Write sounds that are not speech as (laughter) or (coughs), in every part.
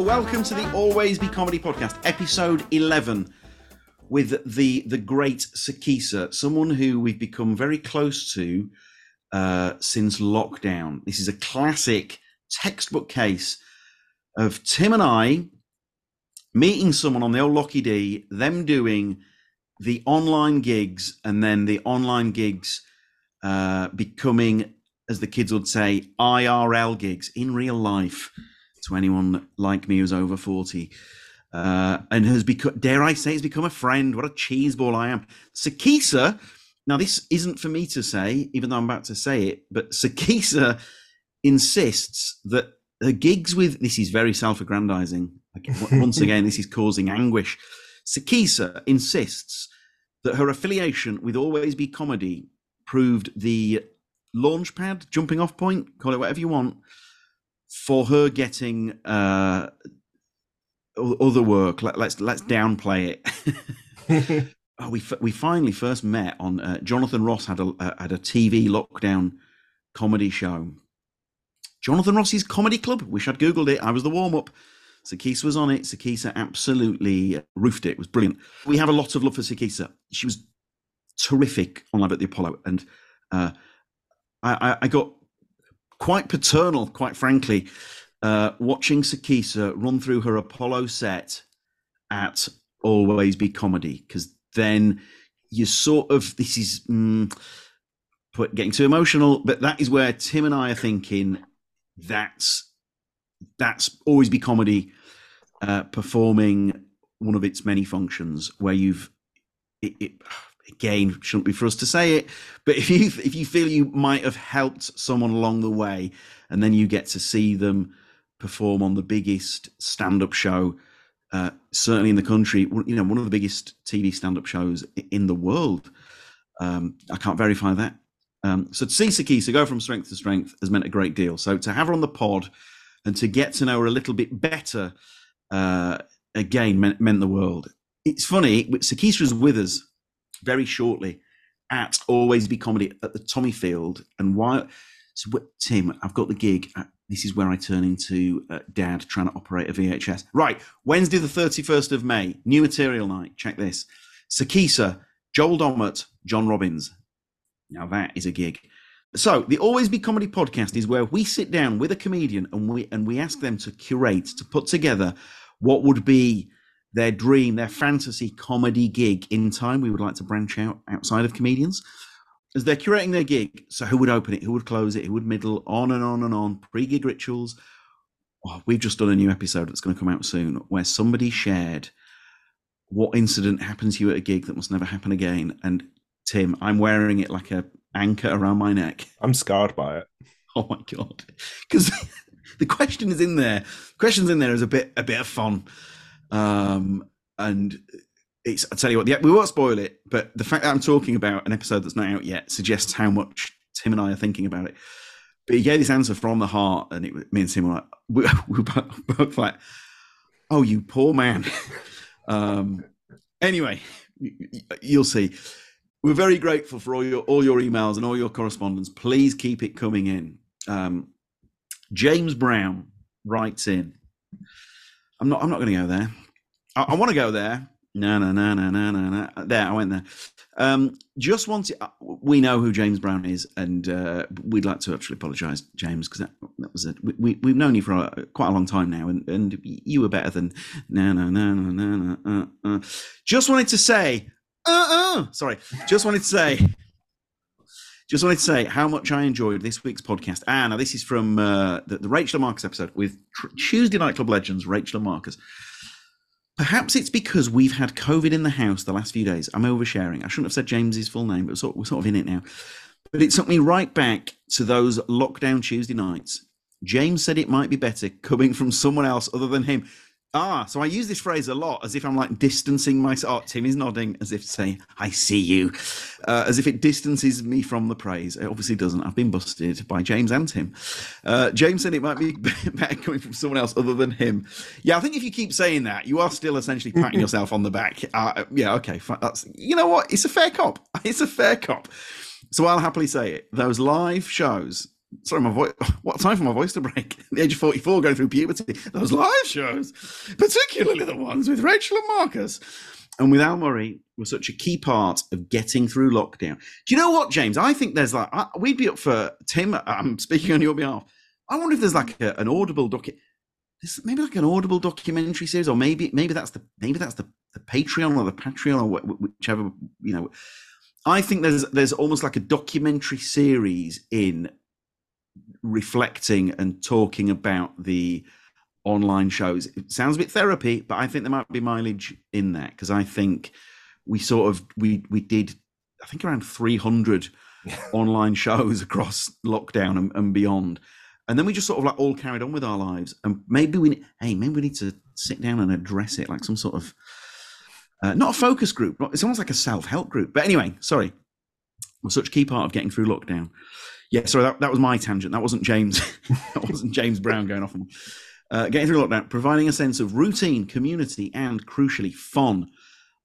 Welcome to the Always Be Comedy podcast, episode 11, with the the great Sikisa, someone who we've become very close to uh, since lockdown. This is a classic textbook case of Tim and I meeting someone on the old Locky D, them doing the online gigs, and then the online gigs uh, becoming, as the kids would say, IRL gigs in real life to anyone like me who's over 40 uh, and has become, dare I say, has become a friend. What a cheeseball I am. Sikisa, now this isn't for me to say, even though I'm about to say it, but Sikisa insists that her gigs with, this is very self aggrandizing. (laughs) Once again, this is causing anguish. Sikisa insists that her affiliation with Always Be Comedy proved the launchpad, jumping off point, call it whatever you want, for her getting uh, other work. Let, us let's downplay it. (laughs) oh, we we finally first met on uh, Jonathan Ross had a uh, had a TV lockdown comedy show. Jonathan Ross's Comedy Club. Wish I'd googled it. I was the warm up. Sikisa was on it. Sikisa absolutely roofed it. It was brilliant. We have a lot of love for Sikisa. She was terrific on Live at the Apollo, and uh, I, I got quite paternal, quite frankly, uh, watching Sikisa run through her Apollo set at Always Be Comedy, because then you sort of, this is mm, getting too emotional, but that is where Tim and I are thinking that's that's Always Be Comedy uh, performing one of its many functions where you've it, it again shouldn't be for us to say it but if you if you feel you might have helped someone along the way and then you get to see them perform on the biggest stand-up show uh, certainly in the country you know one of the biggest tv stand-up shows in the world. Um, i can't verify that. Um, so to see sikisa go from strength to strength has meant a great deal. So to have her on the pod and to get to know her a little bit better uh, again meant, meant the world. It's funny sikisa is with us very shortly at Always Be Comedy at the Tommyfield. And why? So, Tim, I've got the gig. At, this is where I turn into uh, dad trying to operate a VHS. Right, Wednesday, the 31st of May, new material night. Check this Sikisa, Joel Dommett, John Robbins. Now, that is a gig. So, the Always Be Comedy podcast is where we sit down with a comedian and we and we ask them to curate, to put together what would be their dream, their fantasy comedy gig in time. We would like to branch out outside of comedians. As they're curating their gig, so who would open it, who would close it, who would middle, on and on and on, pre gig rituals. Oh, we've just done a new episode that's going to come out soon where somebody shared what incident happened to you at a gig that must never happen again. And Tim, I'm wearing it like a anchor around my neck. I'm scarred by it. (laughs) Oh my god! Because (laughs) the question is in there. Questions in there is a bit a bit of fun. Um, and it's, I tell you what, yeah, we won't spoil it, but the fact that I'm talking about an episode that's not out yet suggests how much Tim and I are thinking about it. But he gave this answer from the heart, and it, me and Tim were like, we, (laughs) we were both like, "Oh, you poor man." (laughs) um, anyway, you'll see. We're very grateful for all your all your emails and all your correspondence. Please keep it coming in. Um, James Brown writes in. I'm not. I'm not going to go there. I, I want to go there. No, no, no, no, no, no, no. There, I went there. Um, just wanted. Uh, we know who James Brown is, and uh, we'd like to actually apologise, James, because that, that was a. We, we've known you for a, quite a long time now, and, and you were better than. No, no, no, no, no, no. Just wanted to say. Uh, uh. Sorry. Just wanted to say. Just wanted to say how much I enjoyed this week's podcast. Ah, now this is from uh, the, the Rachel Marcus episode with Tuesday Night Club legends Rachel Marcus. Perhaps it's because we've had COVID in the house the last few days. I'm oversharing. I shouldn't have said James's full name, but we're sort of in it now. But it took me right back to those lockdown Tuesday nights. James said it might be better coming from someone else other than him. Ah, so I use this phrase a lot as if I'm like distancing myself. Oh, Tim is nodding as if to say, I see you, uh, as if it distances me from the praise. It obviously doesn't. I've been busted by James and Tim. Uh, James said it might be (laughs) better coming from someone else other than him. Yeah, I think if you keep saying that, you are still essentially patting (laughs) yourself on the back. Uh, yeah, okay. That's, you know what? It's a fair cop. (laughs) It's a fair cop. So I'll happily say it. Those live shows sorry, my voice. (laughs) What time for my voice to break? (laughs) The age of 44, going through puberty. Those live shows, particularly the ones with Rachel and Marcus and with Al Murray, were such a key part of getting through lockdown. Do you know what, James? I think there's like, I, we'd be up for Tim. I'm um, (laughs) speaking on your behalf. I wonder if there's like a, an audible docu, maybe like an audible documentary series, or maybe maybe that's the maybe that's the, the Patreon or the Patreon or whichever you know. I think there's there's almost like a documentary series in reflecting and talking about the online shows. It sounds a bit therapy, but I think there might be mileage in that because I think we sort of we we did I think around 300 (laughs) online shows across lockdown and, and, beyond. And then we just sort of like all carried on with our lives. And maybe we hey, maybe we need to sit down and address it like some sort of uh, not a focus group, but it's almost like a self-help group. But anyway, sorry. Was such a key part of getting through lockdown. Yeah, sorry, that, that was my tangent. That wasn't James. (laughs) that wasn't James Brown going off on. Uh, getting through lockdown, providing a sense of routine, community, and crucially fun.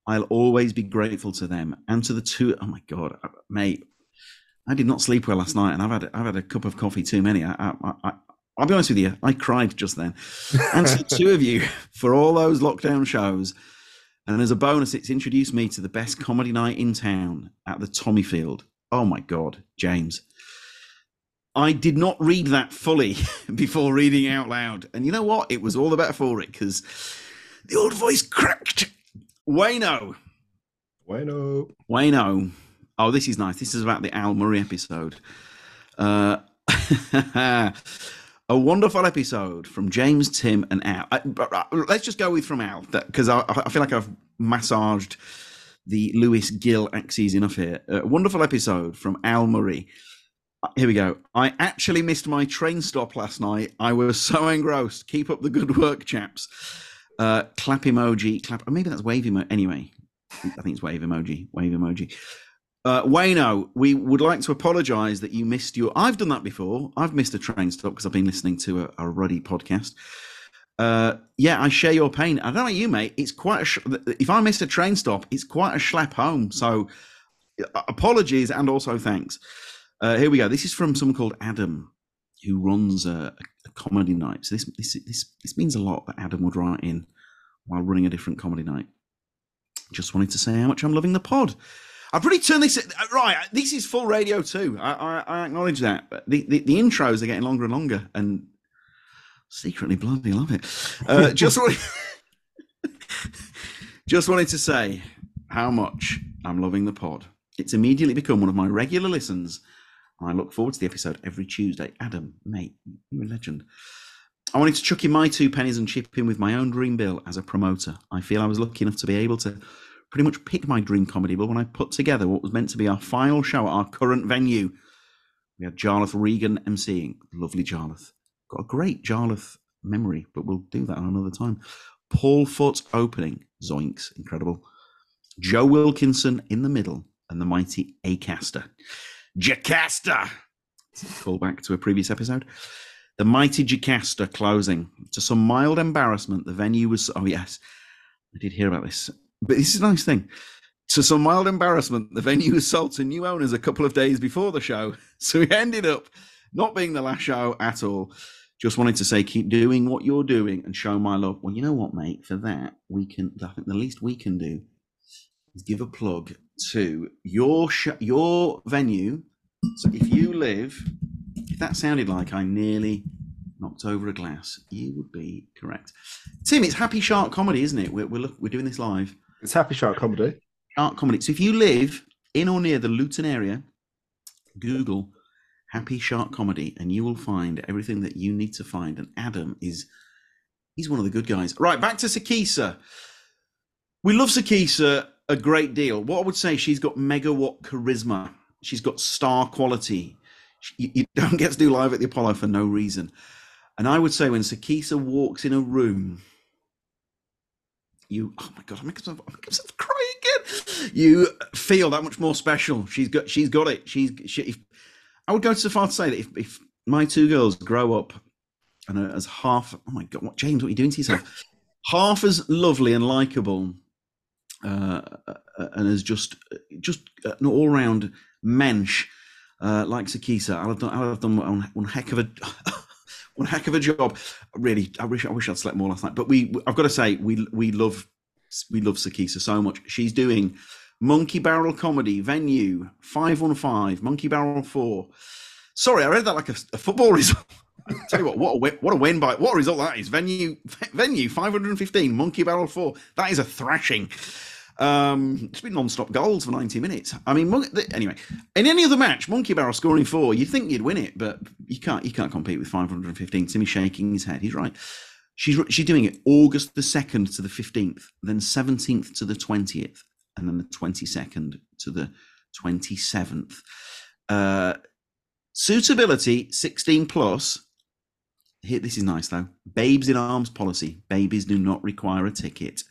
I'll always be grateful to them and to the two. Oh my god, uh, mate, I did not sleep well last night, and I've had I've had a cup of coffee too many. I, I, I I'll be honest with you, I cried just then. And to the (laughs) two of you for all those lockdown shows. And as a bonus, it's introduced me to the best comedy night in town at the Tommyfield. Oh my God, James. I did not read that fully (laughs) before reading out loud. And you know what? It was all the better for it because the old voice cracked. Wayno. Wayno. Wayno. Oh, this is nice. This is about the Al Murray episode. Uh, (laughs) a wonderful episode from James, Tim, and Al. Uh, I, uh, let's just go with from Al because I, I, feel like I've massaged the Lewis Gill axes enough here. Uh, a wonderful episode from Al Murray here we go. I actually missed my train stop last night. I was so (laughs) engrossed. Keep up the good work, chaps. Uh, clap emoji, clap. Maybe that's wave emoji. Anyway, I think it's wave emoji. Wave emoji. Uh, Wayno, we would like to apologise that you missed your. I've done that before. I've missed a train stop because I've been listening to a, a Ruddy podcast. Uh, yeah, I share your pain. I don't know you, mate. It's quite a. Sh- if I miss a train stop, it's quite a schlep home. So, uh, apologies and also thanks. Uh, here we go. This is from someone called Adam, who runs a, a, comedy night. So this, this this this means a lot that Adam would write in while running a different comedy night. Just wanted to say how much I'm loving the pod. I've really turned this uh, right. This is full radio too. I, I, I acknowledge that. But the, the, the intros are getting longer and longer, and secretly bloody love it. Uh, (laughs) just wanted, (laughs) just wanted to say how much I'm loving the pod. It's immediately become one of my regular listens I look forward to the episode every Tuesday. Adam, mate, you're a legend. I wanted to chuck in my two pennies and chip in with my own dream bill as a promoter. I feel I was lucky enough to be able to pretty much pick my dream comedy bill when I put together what was meant to be our final show at our current venue. We had Jarlath Regan emceeing. Lovely Jarlath. Got a great Jarlath memory, but we'll do that another time. Paul Foot opening. Zoinks. Incredible. Joe Wilkinson in the middle and the mighty Acaster. Jocasta. Call back to a previous episode. The mighty Jocasta closing. To some mild embarrassment, the venue was. Oh, yes, I did hear about this. But this is a nice thing. To some mild embarrassment, the venue was sold to new owners a couple of days before the show. (laughs) So it ended up not being the last show at all. Just wanted to say, keep doing what you're doing and show my love. Well, you know what, mate? For that, we can. I think the least we can do give a plug to your sh- your venue. So if you live, if that sounded like I nearly knocked over a glass, you would be correct. Tim, it's Happy Shark Comedy, isn't it? We're we're, we're doing this live. It's Happy Shark Comedy. Shark Comedy. So if you live in or near the Luton area, Google Happy Shark Comedy, and you will find everything that you need to find. And Adam is he's one of the good guys. Right, back to Sikisa. We love Sikisa a great deal. What I would say, she's got megawatt charisma. She's got star quality. She, you (laughs) don't get to do live at the Apollo for no reason. And I would say when Sikisa walks in a room, you oh my god, I'm making myself, I'm making myself cry again. You feel that much more special. She's got she's got it. She's she, if, I would go so far to say that if, if my two girls grow up and as half oh my god, what James, what are you doing to yourself? (laughs) half as lovely and likable uh, uh, and as just just an all round mensch uh, like Sikisa. I'll have done, I'll have done one, one heck of a (laughs) one heck of a job. Really, I wish I wish I'd slept more last night. But we, I've got to say, we we love we love Sikisa so much. She's doing Monkey Barrel Comedy Venue five one five Monkey Barrel four. Sorry, I read that like a, a football (laughs) result. Tell you what, what a win, what a win by what a result that is. Venue venue 515, Monkey Barrel 4. That is a thrashing. Um, it's been non-stop goals for 90 minutes. I mean, anyway, in any other match, Monkey Barrel scoring four, you'd think you'd win it, but you can't. You can't compete with 515. Timmy shaking his head. He's right. She's she's doing it August the second to the 15th, then 17th to the 20th, and then the 22nd to the 27th. Uh, suitability 16 plus. Here, this is nice though. Babes in arms policy. Babies do not require a ticket.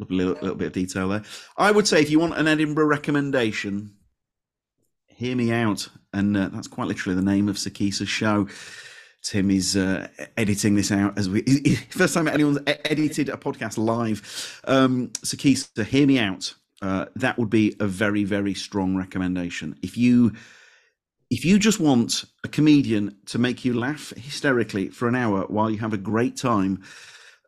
A little, little bit of detail there. I would say if you want an Edinburgh recommendation, hear me out. And uh, that's quite literally the name of Sikisa's show. Tim is uh, editing this out as we (laughs) first time anyone's edited a podcast live. Um, Sikisa, hear me out. Uh, that would be a very very strong recommendation. If you if you just want a comedian to make you laugh hysterically for an hour while you have a great time,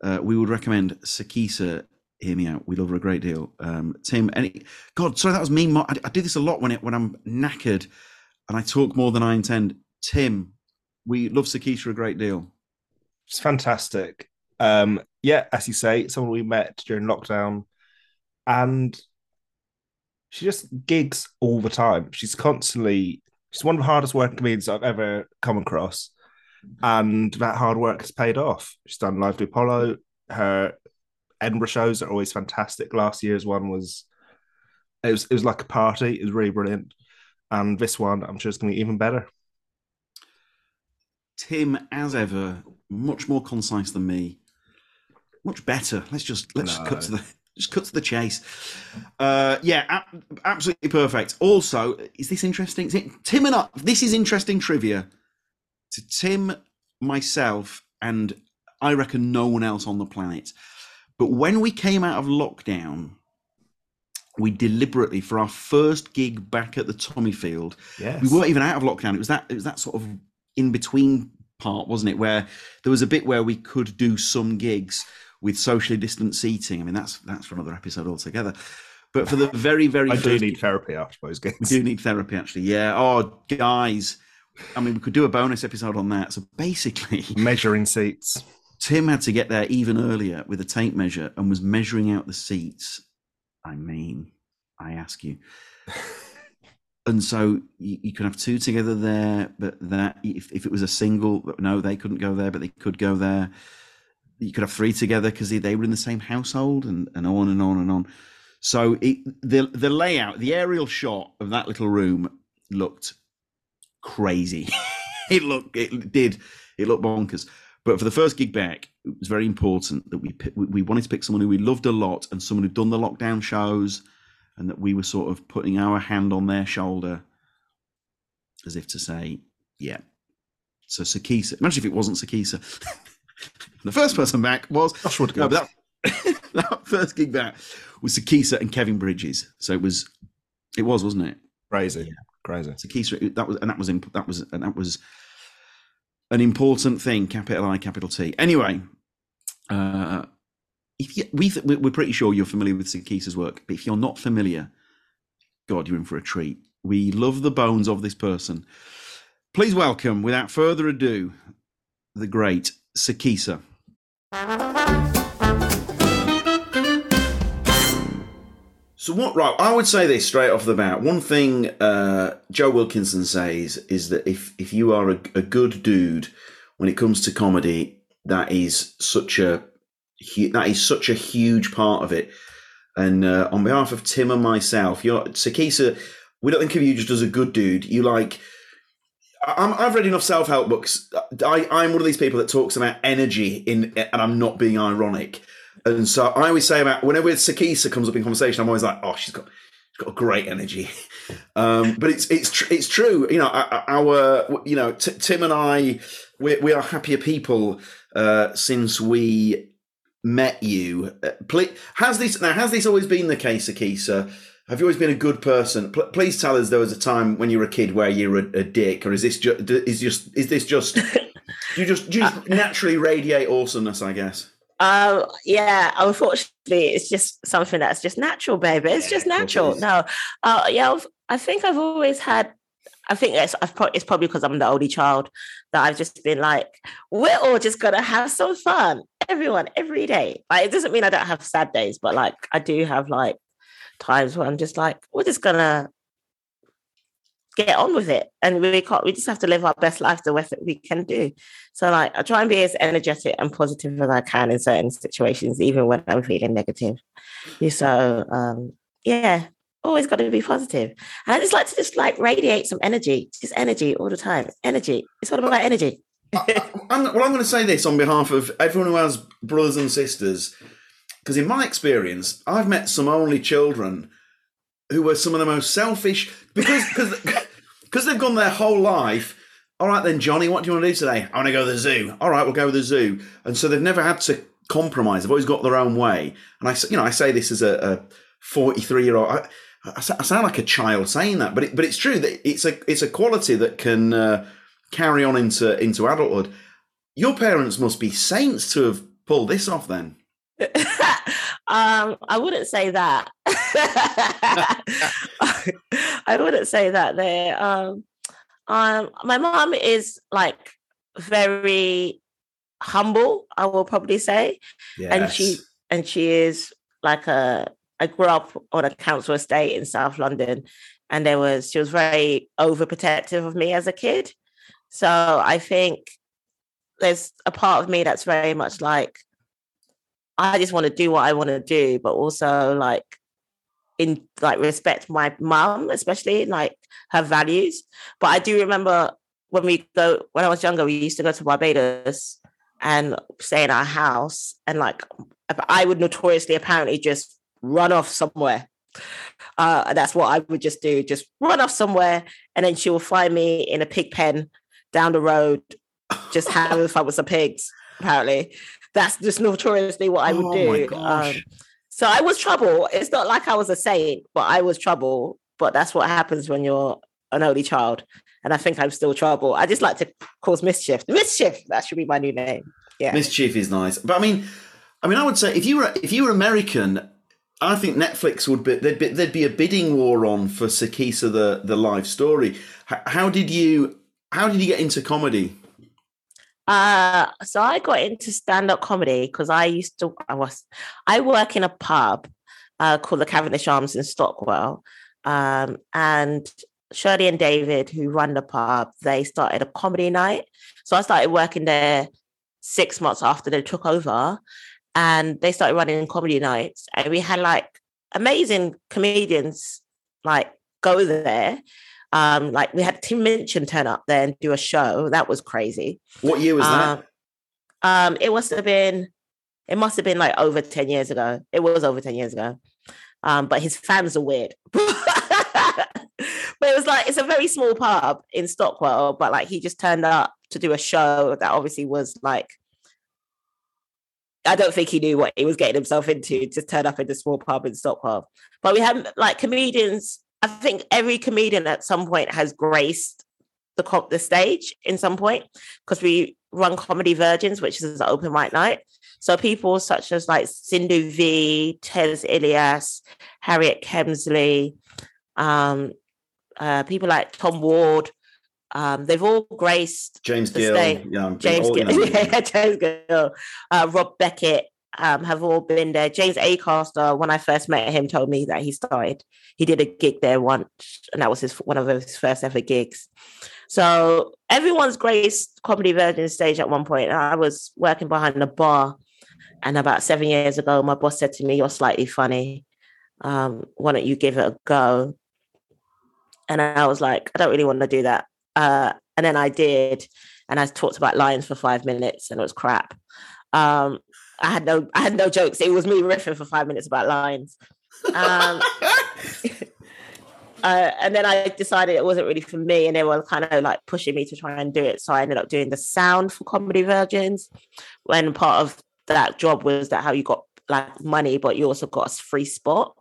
uh, we would recommend Sikisa hear me out. We love her a great deal. Um, Tim, any God, sorry, that was me. I, I do this a lot when it when I'm knackered and I talk more than I intend. Tim, we love Sikisa a great deal. It's fantastic. Um, yeah, as you say, someone we met during lockdown, and she just gigs all the time. She's constantly she's one of the hardest working comedians I've ever come across, and that hard work has paid off. She's done Live to Apollo. Her Edinburgh shows are always fantastic. Last year's one was it was it was like a party. It was really brilliant, and this one I'm sure it's going to be even better. Tim, as ever, much more concise than me. Much better. Let's just let's no. cut to the just cut to the chase. Uh, yeah, absolutely perfect. Also, is this interesting? Is it, Tim and I, this is interesting trivia. To Tim, myself, and I reckon no one else on the planet. But when we came out of lockdown, we deliberately for our first gig back at the Tommyfield, yes. we weren't even out of lockdown. It was that it was that sort of in between part, wasn't it? Where there was a bit where we could do some gigs with socially distant seating. I mean, that's that's for another episode altogether. But for the very, very (laughs) I do need therapy after those gigs. We do need therapy, actually. Yeah. Oh, guys. I mean, we could do a bonus episode on that. So basically, (laughs) measuring seats. Tim had to get there even earlier with a tape measure and was measuring out the seats. I mean, I ask you. (laughs) and so you, you can have two together there, but that if, if it was a single, no, they couldn't go there, but they could go there. You could have three together because they, were in the same household, and, and on and on and on. So it, the the layout, the aerial shot of that little room looked crazy. (laughs) it looked, it did, it looked bonkers. But for the first gig back, it was very important that we we wanted to pick someone who we loved a lot and someone who'd done the lockdown shows, and that we were sort of putting our hand on their shoulder, as if to say, "Yeah." So Sikisa, imagine if it wasn't Sikisa. (laughs) the first person back was Joshua. No, that, (laughs) that first gig back was Sikisa and Kevin Bridges. So it was, it was, wasn't it? Crazy, yeah. crazy. Sikisa, that was, and that was, that was, and that was an important thing, capital I, capital T. Anyway, uh, if you, we th- we're pretty sure you're familiar with Sikisa's work, but if you're not familiar, God, you're in for a treat. We love the bones of this person. Please welcome, without further ado, the great Sikisa. So what? Right, I would say this straight off the bat. One thing uh, Joe Wilkinson says is that if if you are a, a, good dude when it comes to comedy, that is such a that is such a huge part of it. And uh, on behalf of Tim and myself, you're Sikisa. We don't think of you just as a good dude. You like. I'm, I've read enough self help books. I, I'm one of these people that talks about energy in, and I'm not being ironic. And so I always say about whenever Sakisa comes up in conversation, I'm always like, oh, she's got she's got a great energy. (laughs) Um, but it's it's tr- it's true. You know, our you know t- Tim and I, we we are happier people uh, since we met you. Uh, please, has this now? Has this always been the case, Akisa? Have you always been a good person? P- please tell us there was a time when you were a kid where you were a, a dick, or is this just is just is this just (laughs) you just you just naturally radiate awesomeness? I guess. Um, yeah, unfortunately, it's just something that's just natural, baby. It's just natural. No, uh, yeah, I've, I think I've always had. I think it's, it's probably because I'm the only child that I've just been like, we're all just gonna have some fun, everyone, every day. Like, it doesn't mean I don't have sad days, but like, I do have like times where I'm just like, we're just gonna get on with it. And we can't we just have to live our best life the best that we can do. So like i try and be as energetic and positive as i can in certain situations even when i'm feeling negative. So um yeah always got to be positive. And i just like to just like radiate some energy just energy all the time. Energy. It's all about energy. I, (laughs) I'm, well i'm going to say this on behalf of everyone who has brothers and sisters because in my experience i've met some only children who were some of the most selfish because because (laughs) they've gone their whole life. All right, then, Johnny, what do you want to do today? I want to go to the zoo. All right, we'll go to the zoo. And so they've never had to compromise. They've always got their own way. And I, you know, I say this as a forty-three-year-old. I, I, sound like a child saying that, but it, but it's true that it's a it's a quality that can uh, carry on into into adulthood. Your parents must be saints to have pulled this off, then. (laughs) um, I wouldn't say that. (laughs) I wouldn't say that. there. um, um, my mom is like very humble. I will probably say, yes. and she and she is like a. I grew up on a council estate in South London, and there was she was very overprotective of me as a kid. So I think there's a part of me that's very much like I just want to do what I want to do, but also like in like respect my mum, especially like her values. But I do remember when we go when I was younger, we used to go to Barbados and stay in our house, and like I would notoriously apparently just run off somewhere. Uh, that's what I would just do, just run off somewhere, and then she will find me in a pig pen down the road, just having (laughs) fun with some pigs. Apparently, that's just notoriously what I would oh do. Um, so I was trouble. It's not like I was a saint, but I was trouble. But that's what happens when you're an only child. And I think I'm still trouble. I just like to cause mischief. Mischief, that should be my new name. Yeah. Mischief is nice. But I mean, I mean, I would say if you were if you were American, I think Netflix would be there'd be, there'd be a bidding war on for Sikisa the the live story. How, how did you how did you get into comedy? Uh, so I got into stand-up comedy because I used to I was I work in a pub uh, called the Cavendish Arms in Stockwell. Um, and Shirley and David, who run the pub, they started a comedy night. So I started working there six months after they took over, and they started running comedy nights. And we had like amazing comedians like go there. Um, like we had Tim Minchin turn up there and do a show. That was crazy. What year was um, that? Um, it must have been, it must have been like over 10 years ago. It was over 10 years ago. Um, but his fans are weird. (laughs) but it was like, it's a very small pub in Stockwell, but like he just turned up to do a show that obviously was like, I don't think he knew what he was getting himself into, just turn up in a small pub in Stockwell. But we had like comedians I think every comedian at some point has graced the the stage in some point because we run Comedy Virgins, which is an open mic night. So people such as like Sindhu Vee, Tez Ilias, Harriet Kemsley, um, uh, people like Tom Ward, um, they've all graced James Gill, (laughs) yeah, James Gill, yeah, James Gill, uh, Rob Beckett, um, have all been there. James Acaster, when I first met him, told me that he started. He did a gig there once, and that was his one of his first ever gigs. So everyone's graced comedy virgin stage at one point. I was working behind the bar, and about seven years ago, my boss said to me, "You're slightly funny." Um, why don't you give it a go? And I was like, I don't really want to do that. Uh, and then I did, and I talked about lions for five minutes, and it was crap. Um, I had no, I had no jokes. It was me riffing for five minutes about lines. Um, (laughs) (laughs) uh, and then I decided it wasn't really for me, and they were kind of like pushing me to try and do it. So I ended up doing the sound for Comedy Virgins. When part of that job was that how you got like money, but you also got a free spot.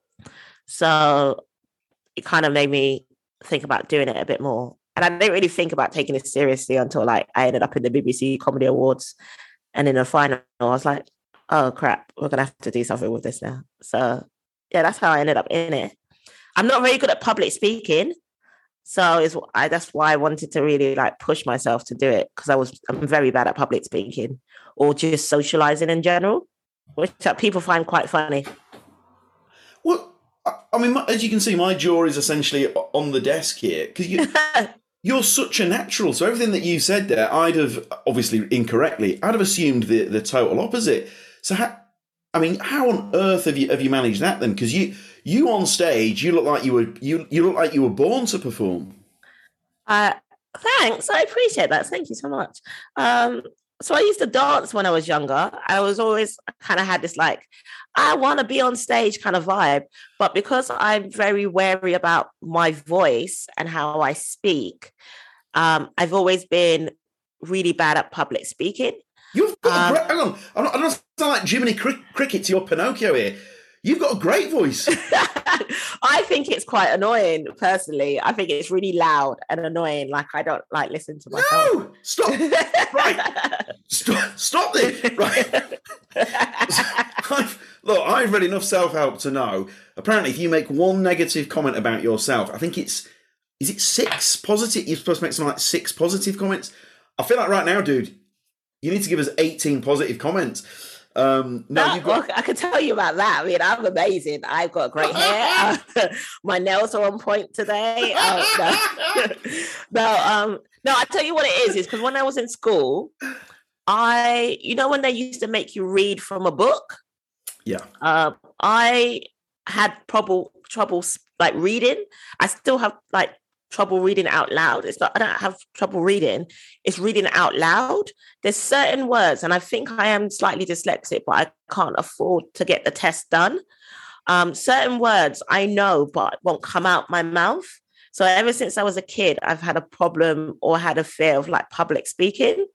So it kind of made me think about doing it a bit more. And I didn't really think about taking it seriously until like I ended up in the BBC Comedy Awards, and in the final, I was like, "Oh crap, we're gonna have to do something with this now." So yeah, that's how I ended up in it. I'm not very good at public speaking. So is I that's why I wanted to really like push myself to do it because I was I'm very bad at public speaking or just socializing in general, which uh, people find quite funny. Well, I mean, as you can see, my jaw is essentially on the desk here because you. (laughs) You're such a natural. So everything that you said there, I'd have obviously incorrectly, I'd have assumed the, the total opposite. So how, I mean, how on earth have you have you managed that then? Because you you on stage, you look like you were you you look like you were born to perform. Uh, thanks, I appreciate that. Thank you so much. Um, so I used to dance when I was younger. I was always kind of had this like, I want to be on stage kind of vibe. But because I'm very wary about my voice and how I speak, um, I've always been really bad at public speaking. You've got um, a great, hang on, I'm not, I'm not sound like Jiminy Cricket to your Pinocchio here. You've got a great voice. (laughs) I think it's quite annoying, personally. I think it's really loud and annoying. Like I don't like listen to myself. No, stop. (laughs) right, stop. Stop this. Right. I've, (laughs) look, I've read enough self help to know. Apparently, if you make one negative comment about yourself, I think it's is it six positive. You're supposed to make something like six positive comments. I feel like right now, dude, you need to give us 18 positive comments. Um, no, no got... I can tell you about that. I mean, I'm amazing. I've got great hair. (laughs) my nails are on point today. Oh, no. (laughs) no, um, no, I tell you what it is, is because when I was in school, I, you know, when they used to make you read from a book. Yeah. Uh, I had trouble trouble like reading. I still have like trouble reading out loud. It's not, I don't have trouble reading. It's reading out loud. There's certain words, and I think I am slightly dyslexic, but I can't afford to get the test done. Um, certain words I know, but won't come out my mouth. So ever since I was a kid, I've had a problem or had a fear of like public speaking.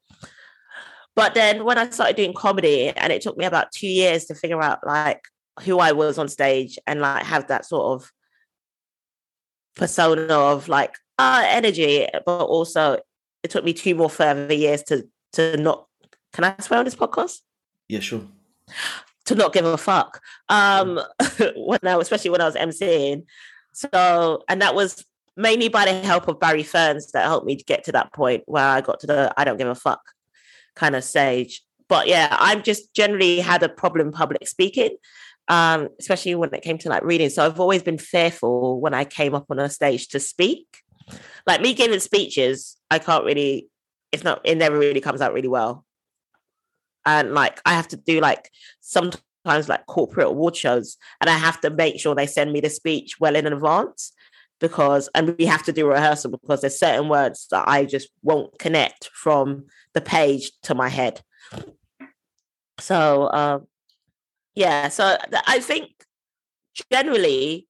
But then when I started doing comedy, and it took me about two years to figure out like who I was on stage and like have that sort of persona of like uh, energy, but also it took me two more further years to to not. Can I swear on this podcast? Yeah, sure. To not give a fuck. Um, (laughs) when I, especially when I was emceeing. So, and that was mainly by the help of Barry Ferns that helped me get to that point where I got to the I don't give a fuck kind of stage. But yeah, I've just generally had a problem public speaking um, especially when it came to like reading. So I've always been fearful when I came up on a stage to speak. Like me giving speeches, I can't really, it's not, it never really comes out really well. And like I have to do like sometimes like corporate award shows, and I have to make sure they send me the speech well in advance because and we have to do rehearsal because there's certain words that I just won't connect from the page to my head. So um, yeah so i think generally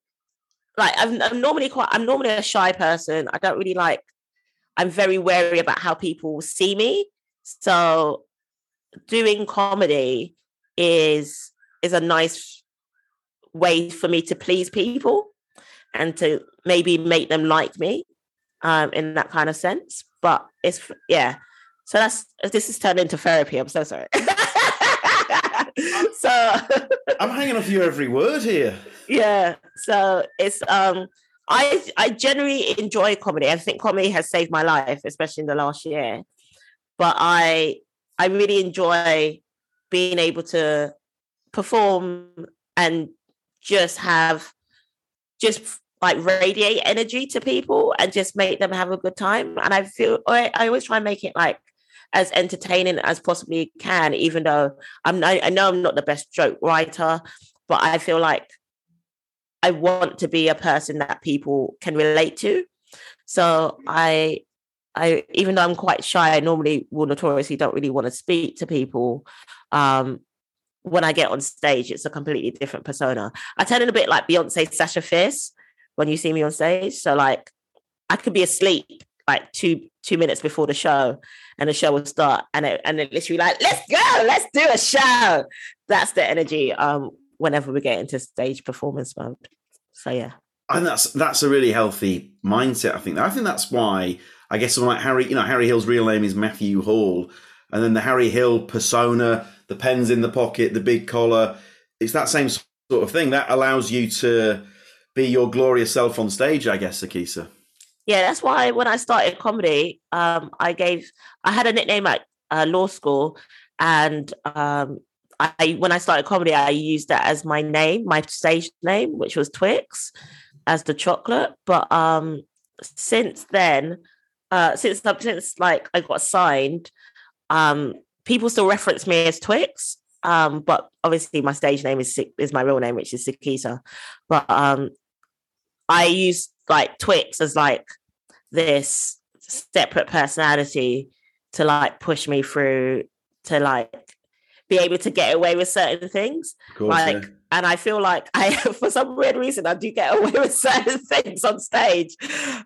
like I'm, I'm normally quite i'm normally a shy person. I don't really like i'm very wary about how people see me. So doing comedy is is a nice way for me to please people and to maybe make them like me um in that kind of sense. But it's yeah. So that's this has turned into therapy. I'm so sorry (laughs) so (laughs) I'm hanging off you every word here. Yeah. So it's um I I generally enjoy comedy. I think comedy has saved my life, especially in the last year. But I I really enjoy being able to perform and just have just like radiate energy to people and just make them have a good time. And I feel I, I always try and make it like as entertaining as possibly can, even though I'm I know I'm not the best joke writer, but I feel like I want to be a person that people can relate to. So I I even though I'm quite shy, I normally will notoriously don't really want to speak to people. Um, when I get on stage, it's a completely different persona. I turn in a bit like Beyonce Sasha Fierce when you see me on stage. So like I could be asleep like two two minutes before the show and the show will start and it and it literally like let's go let's do a show. That's the energy um whenever we get into stage performance mode. So yeah. And that's that's a really healthy mindset i think. I think that's why i guess someone like harry you know harry hill's real name is matthew hall and then the harry hill persona the pens in the pocket the big collar it's that same sort of thing. That allows you to be your glorious self on stage i guess akisa yeah, that's why when I started comedy, um, I gave I had a nickname at uh, law school, and um, I when I started comedy, I used that as my name, my stage name, which was Twix, as the chocolate. But um, since then, uh, since since like I got signed, um, people still reference me as Twix. Um, but obviously my stage name is is my real name, which is Sikisa. But um, I use like Twix as like this separate personality to like push me through to like be able to get away with certain things. Course, like, yeah. and I feel like I, (laughs) for some weird reason, I do get (laughs) away with certain things on stage,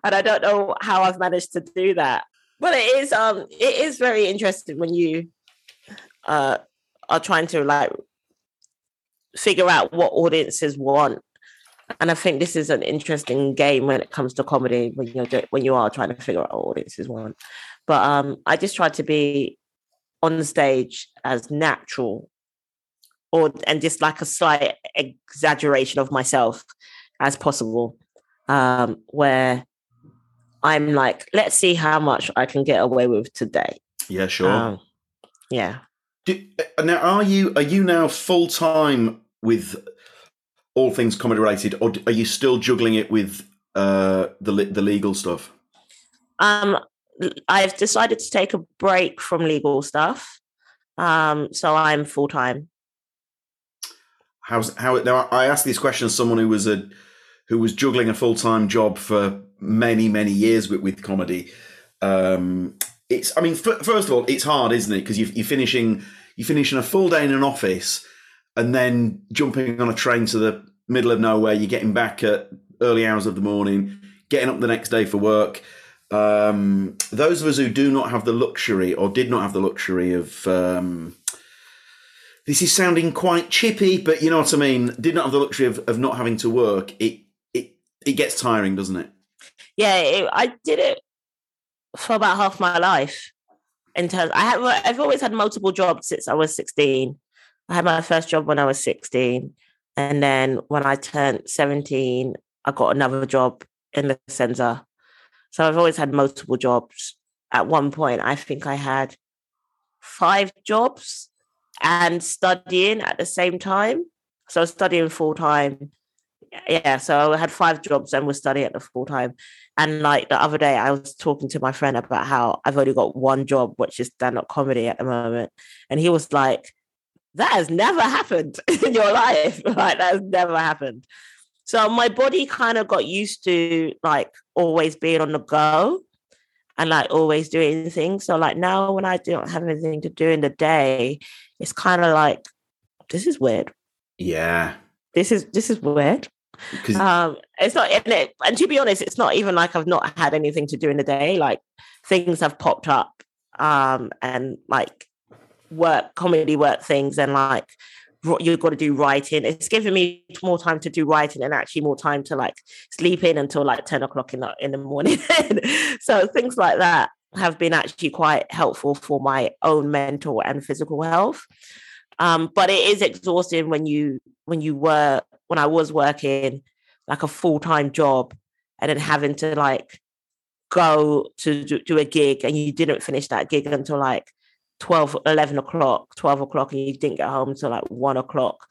and I don't know how I've managed to do that. But it is, um, it is very interesting when you, uh, are trying to like figure out what audiences want and I think this is an interesting game when it comes to comedy when you're when you are trying to figure out what audiences want. But um, I just try to be on the stage as natural, or and just like a slight exaggeration of myself as possible, um, where I'm like, let's see how much I can get away with today. Yeah, sure. Um, yeah. Do, uh, now, are you are you now full time with all things comedy related, or are you still juggling it with uh, the the legal stuff? Um, I've decided to take a break from legal stuff, um, so I'm full time. How's how? Now I asked these questions someone who was a who was juggling a full time job for many many years with with comedy. Um, it's I mean, f- first of all, it's hard, isn't it? Because you, you're finishing you're finishing a full day in an office and then jumping on a train to the middle of nowhere. You're getting back at early hours of the morning, getting up the next day for work. Um, those of us who do not have the luxury or did not have the luxury of um, this is sounding quite chippy, but you know what I mean. Did not have the luxury of, of not having to work. It it it gets tiring, doesn't it? Yeah, it, I did it for about half my life. In terms, I have I've always had multiple jobs since I was sixteen. I had my first job when I was 16. And then when I turned 17, I got another job in the center. So I've always had multiple jobs. At one point, I think I had five jobs and studying at the same time. So I was studying full time. Yeah, so I had five jobs and was studying at the full time. And like the other day, I was talking to my friend about how I've only got one job, which is stand up comedy at the moment. And he was like, that has never happened (laughs) in your life. (laughs) Like that has never happened. So my body kind of got used to like always being on the go and like always doing things. So like now when I don't have anything to do in the day, it's kind of like this is weird. Yeah. This is this is weird. Um, it's not and, it, and to be honest, it's not even like I've not had anything to do in the day. Like things have popped up um and like work, comedy work things, and like you've got to do writing. It's given me more time to do writing and actually more time to like sleep in until like 10 o'clock in the in the morning. (laughs) so things like that have been actually quite helpful for my own mental and physical health. Um, but it is exhausting when you when you work when I was working like a full-time job and then having to like go to do, do a gig and you didn't finish that gig until like 12, 11 o'clock, 12 o'clock, and you didn't get home until like one o'clock.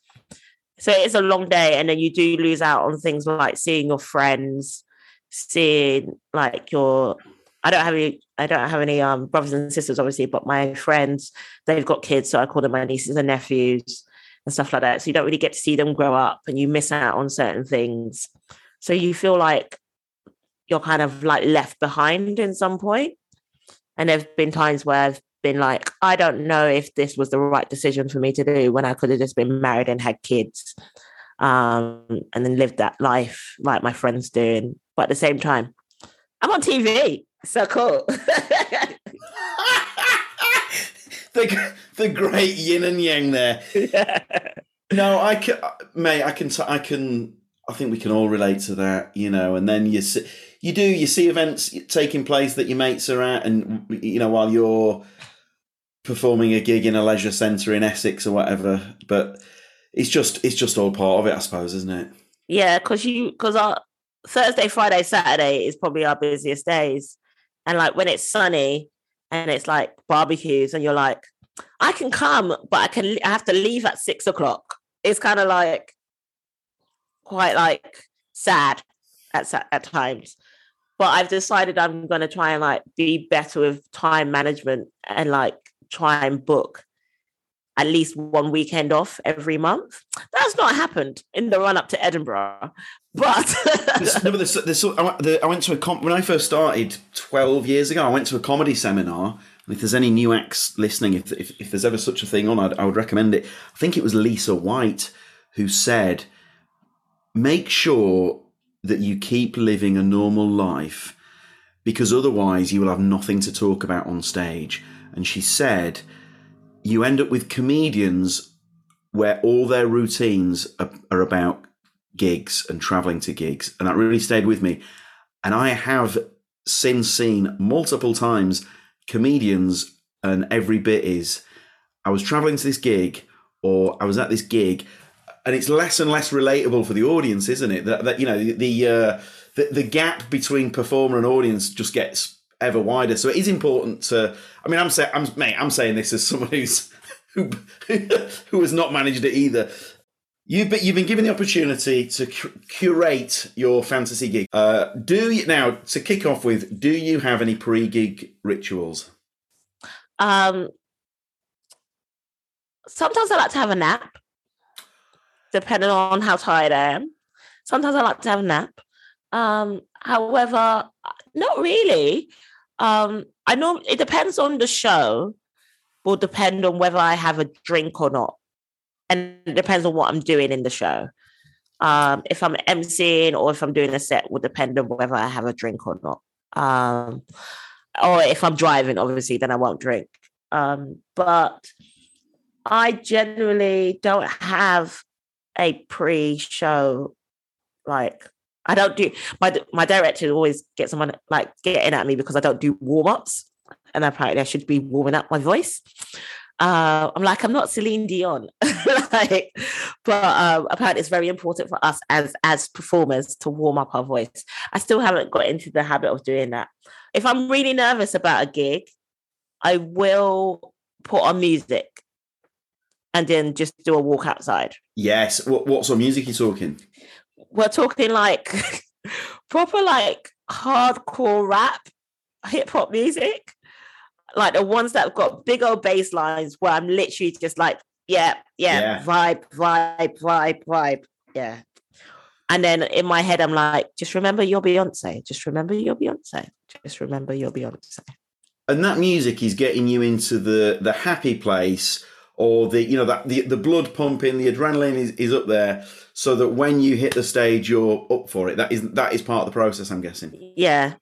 So it's a long day. And then you do lose out on things like seeing your friends, seeing like your I don't have any I don't have any um brothers and sisters, obviously, but my friends, they've got kids, so I call them my nieces and nephews. and stuff like that. So you don't really get to see them grow up and you miss out on certain things. So you feel like you're kind of like left behind in some point. And there've been times where I've been like, I don't know if this was the right decision for me to do when I could have just been married and had kids um, and then lived that life like my friends do. But at the same time, I'm on TV. So cool. (laughs) the, the great yin and yang there. Yeah. (laughs) No, I can, mate. I can. I can. I think we can all relate to that, you know. And then you see, you do, you see events taking place that your mates are at, and you know, while you're performing a gig in a leisure centre in Essex or whatever. But it's just, it's just all part of it, I suppose, isn't it? Yeah, because you, because our Thursday, Friday, Saturday is probably our busiest days, and like when it's sunny and it's like barbecues, and you're like, I can come, but I can, I have to leave at six o'clock. It's kind of like quite like sad at at times. But I've decided I'm going to try and like be better with time management and like try and book at least one weekend off every month. That's not happened in the run up to Edinburgh, but (laughs) no, there's, there's, I went to a when I first started twelve years ago. I went to a comedy seminar. If there's any new acts listening, if, if, if there's ever such a thing on, I'd, I would recommend it. I think it was Lisa White who said, "Make sure that you keep living a normal life, because otherwise you will have nothing to talk about on stage." And she said, you end up with comedians where all their routines are, are about gigs and traveling to gigs. And that really stayed with me. And I have since seen multiple times comedians, and every bit is I was traveling to this gig or I was at this gig. And it's less and less relatable for the audience, isn't it? That, that you know the uh, the the gap between performer and audience just gets ever wider. So it is important to. I mean, I'm saying, I'm mate, I'm saying this as someone who's who who has not managed it either. You've been, you've been given the opportunity to curate your fantasy gig. Uh, do you now to kick off with? Do you have any pre-gig rituals? Um, sometimes I like to have a nap, depending on how tired I am. Sometimes I like to have a nap. Um, however, not really. Um, I know it depends on the show, will depend on whether I have a drink or not. And it depends on what I'm doing in the show. Um, if I'm emceeing or if I'm doing a set will depend on whether I have a drink or not. Um, or if I'm driving, obviously, then I won't drink. Um, but I generally don't have a pre-show like I don't do my my director always gets someone like getting at me because I don't do warm ups, and apparently I should be warming up my voice. Uh, I'm like I'm not Celine Dion, (laughs) like, but um, apparently it's very important for us as as performers to warm up our voice. I still haven't got into the habit of doing that. If I'm really nervous about a gig, I will put on music and then just do a walk outside. Yes. What what sort of music are you talking? We're talking like (laughs) proper like hardcore rap, hip hop music, like the ones that have got big old bass lines where I'm literally just like, yeah, yeah, yeah. vibe, vibe, vibe, vibe, yeah. And then in my head, I'm like, just remember your Beyonce. Just remember your Beyonce. Just remember your Beyonce. And that music is getting you into the the happy place or the you know that the, the blood pumping the adrenaline is, is up there so that when you hit the stage you're up for it that is that is part of the process i'm guessing yeah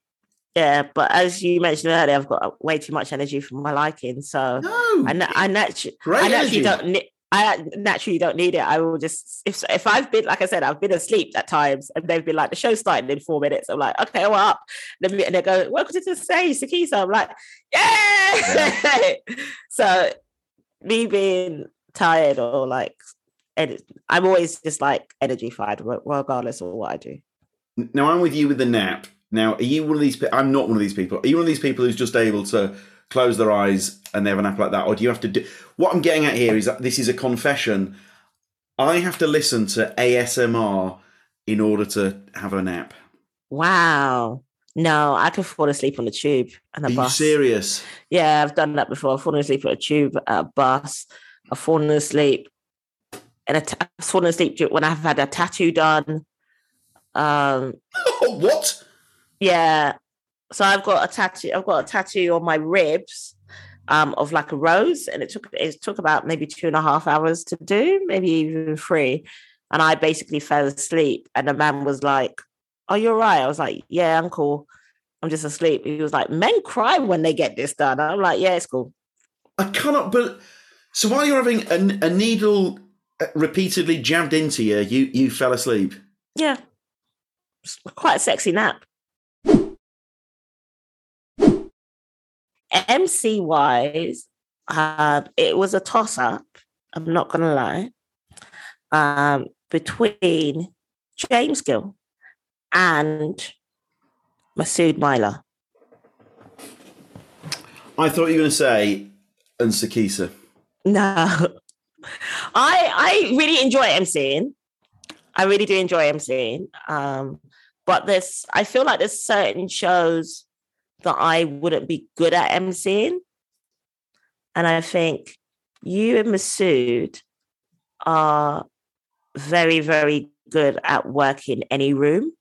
yeah but as you mentioned earlier i've got way too much energy for my liking so no, I, I, naturally I naturally don't I naturally don't need it. I will just if if I've been like I said, I've been asleep at times, and they've been like the show's starting in four minutes. I'm like, okay, I'm up. And they go, welcome to the stage, Sikisa. I'm like, yeah. yeah. (laughs) so me being tired or like and I'm always just like energy fired, regardless of what I do. Now I'm with you with the nap. Now, are you one of these? I'm not one of these people. Are you one of these people who's just able to close their eyes and they have a nap like that, or do you have to do? What I'm getting at here is that this is a confession. I have to listen to ASMR in order to have a nap. Wow. No, I can fall asleep on the tube and the Are bus. You serious? Yeah, I've done that before. I've fallen asleep on a tube, at a bus. I've fallen asleep and I've fallen asleep when I've had a tattoo done. Um, (laughs) what? Yeah. So I've got a tattoo. I've got a tattoo on my ribs um, of like a rose, and it took it took about maybe two and a half hours to do, maybe even three. And I basically fell asleep, and the man was like, "Are you alright?" I was like, "Yeah, I'm cool. I'm just asleep." He was like, "Men cry when they get this done." I'm like, "Yeah, it's cool." I cannot. But so while you're having a, a needle uh, repeatedly jabbed into you, you you fell asleep. Yeah, quite a sexy nap. MC wise, uh, it was a toss up. I'm not gonna lie. Um, between James Gill and Masud Myla. I thought you were going to say and Sikisa. No, I I really enjoy MCing. I really do enjoy MCing. Um, but this, I feel like there's certain shows that I wouldn't be good at MCing. And I think you and Masud are very, very good at working any room.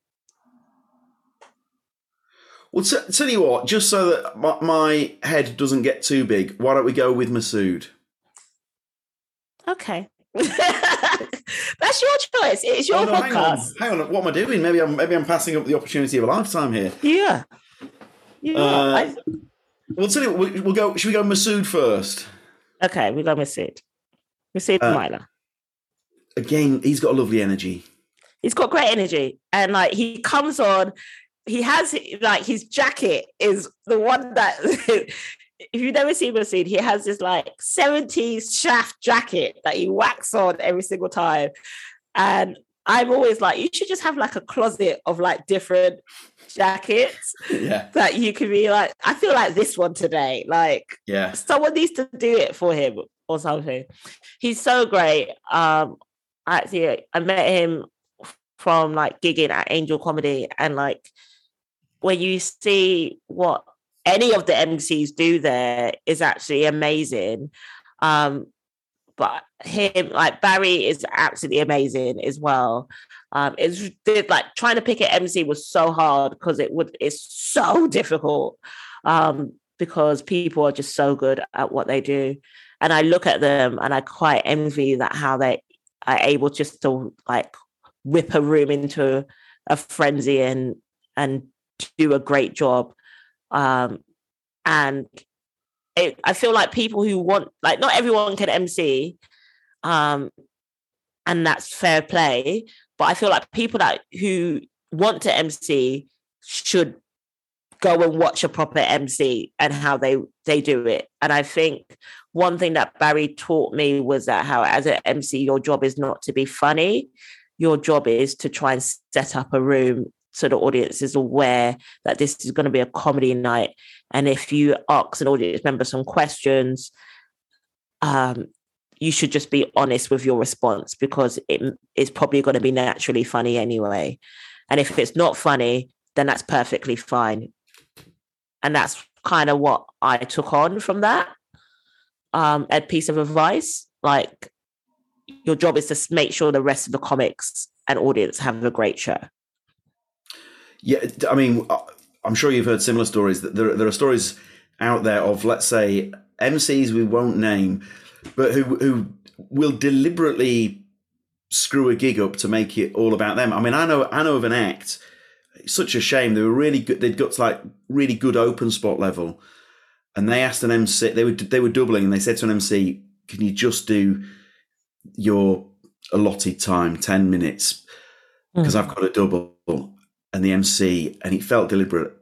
Well, t- tell you what, just so that my, my, head doesn't get too big, why don't we go with Masud? Okay. (laughs) That's your choice. It's your oh, no, podcast. Hang on. hang on. What am I doing? Maybe I'm maybe I'm passing up the opportunity of a lifetime here. Yeah. Yeah. Uh, well, tell you what, we'll, we'll, go. Should we go Masud first? Okay, we go Masud. Masud uh, Milas. Again, he's got a lovely energy. He's got great energy, and like he comes on. He has like his jacket is the one that (laughs) if you've never seen Masud, he has this like 70s shaft jacket that he whacks on every single time. And I'm always like, you should just have like a closet of like different jackets (laughs) yeah. that you can be like, I feel like this one today. Like, yeah, someone needs to do it for him or something. He's so great. Um, actually, I met him from like gigging at Angel Comedy, and like when you see what any of the MCs do there is actually amazing. Um, but him, like Barry, is absolutely amazing as well. Um, it's like trying to pick an MC was so hard because it would it's so (laughs) difficult um, because people are just so good at what they do, and I look at them and I quite envy that how they are able just to like whip a room into a frenzy and and do a great job. Um, and it, I feel like people who want like not everyone can MC, um, and that's fair play. But I feel like people that who want to MC should go and watch a proper MC and how they they do it. And I think one thing that Barry taught me was that how as an MC, your job is not to be funny. Your job is to try and set up a room so the audience is aware that this is going to be a comedy night. And if you ask an audience member some questions, um, you should just be honest with your response because it is probably going to be naturally funny anyway. And if it's not funny, then that's perfectly fine. And that's kind of what I took on from that. Um, a piece of advice like your job is to make sure the rest of the comics and audience have a great show. Yeah, I mean, uh, I'm sure you've heard similar stories. That there, there are stories out there of, let's say, MCs we won't name but who who will deliberately screw a gig up to make it all about them. I mean, I know I know of an act. It's such a shame. They were really good. They'd got to like really good open spot level, and they asked an MC. They were they were doubling, and they said to an MC, "Can you just do your allotted time, ten minutes, because mm. I've got a double." And the MC, and he felt deliberate,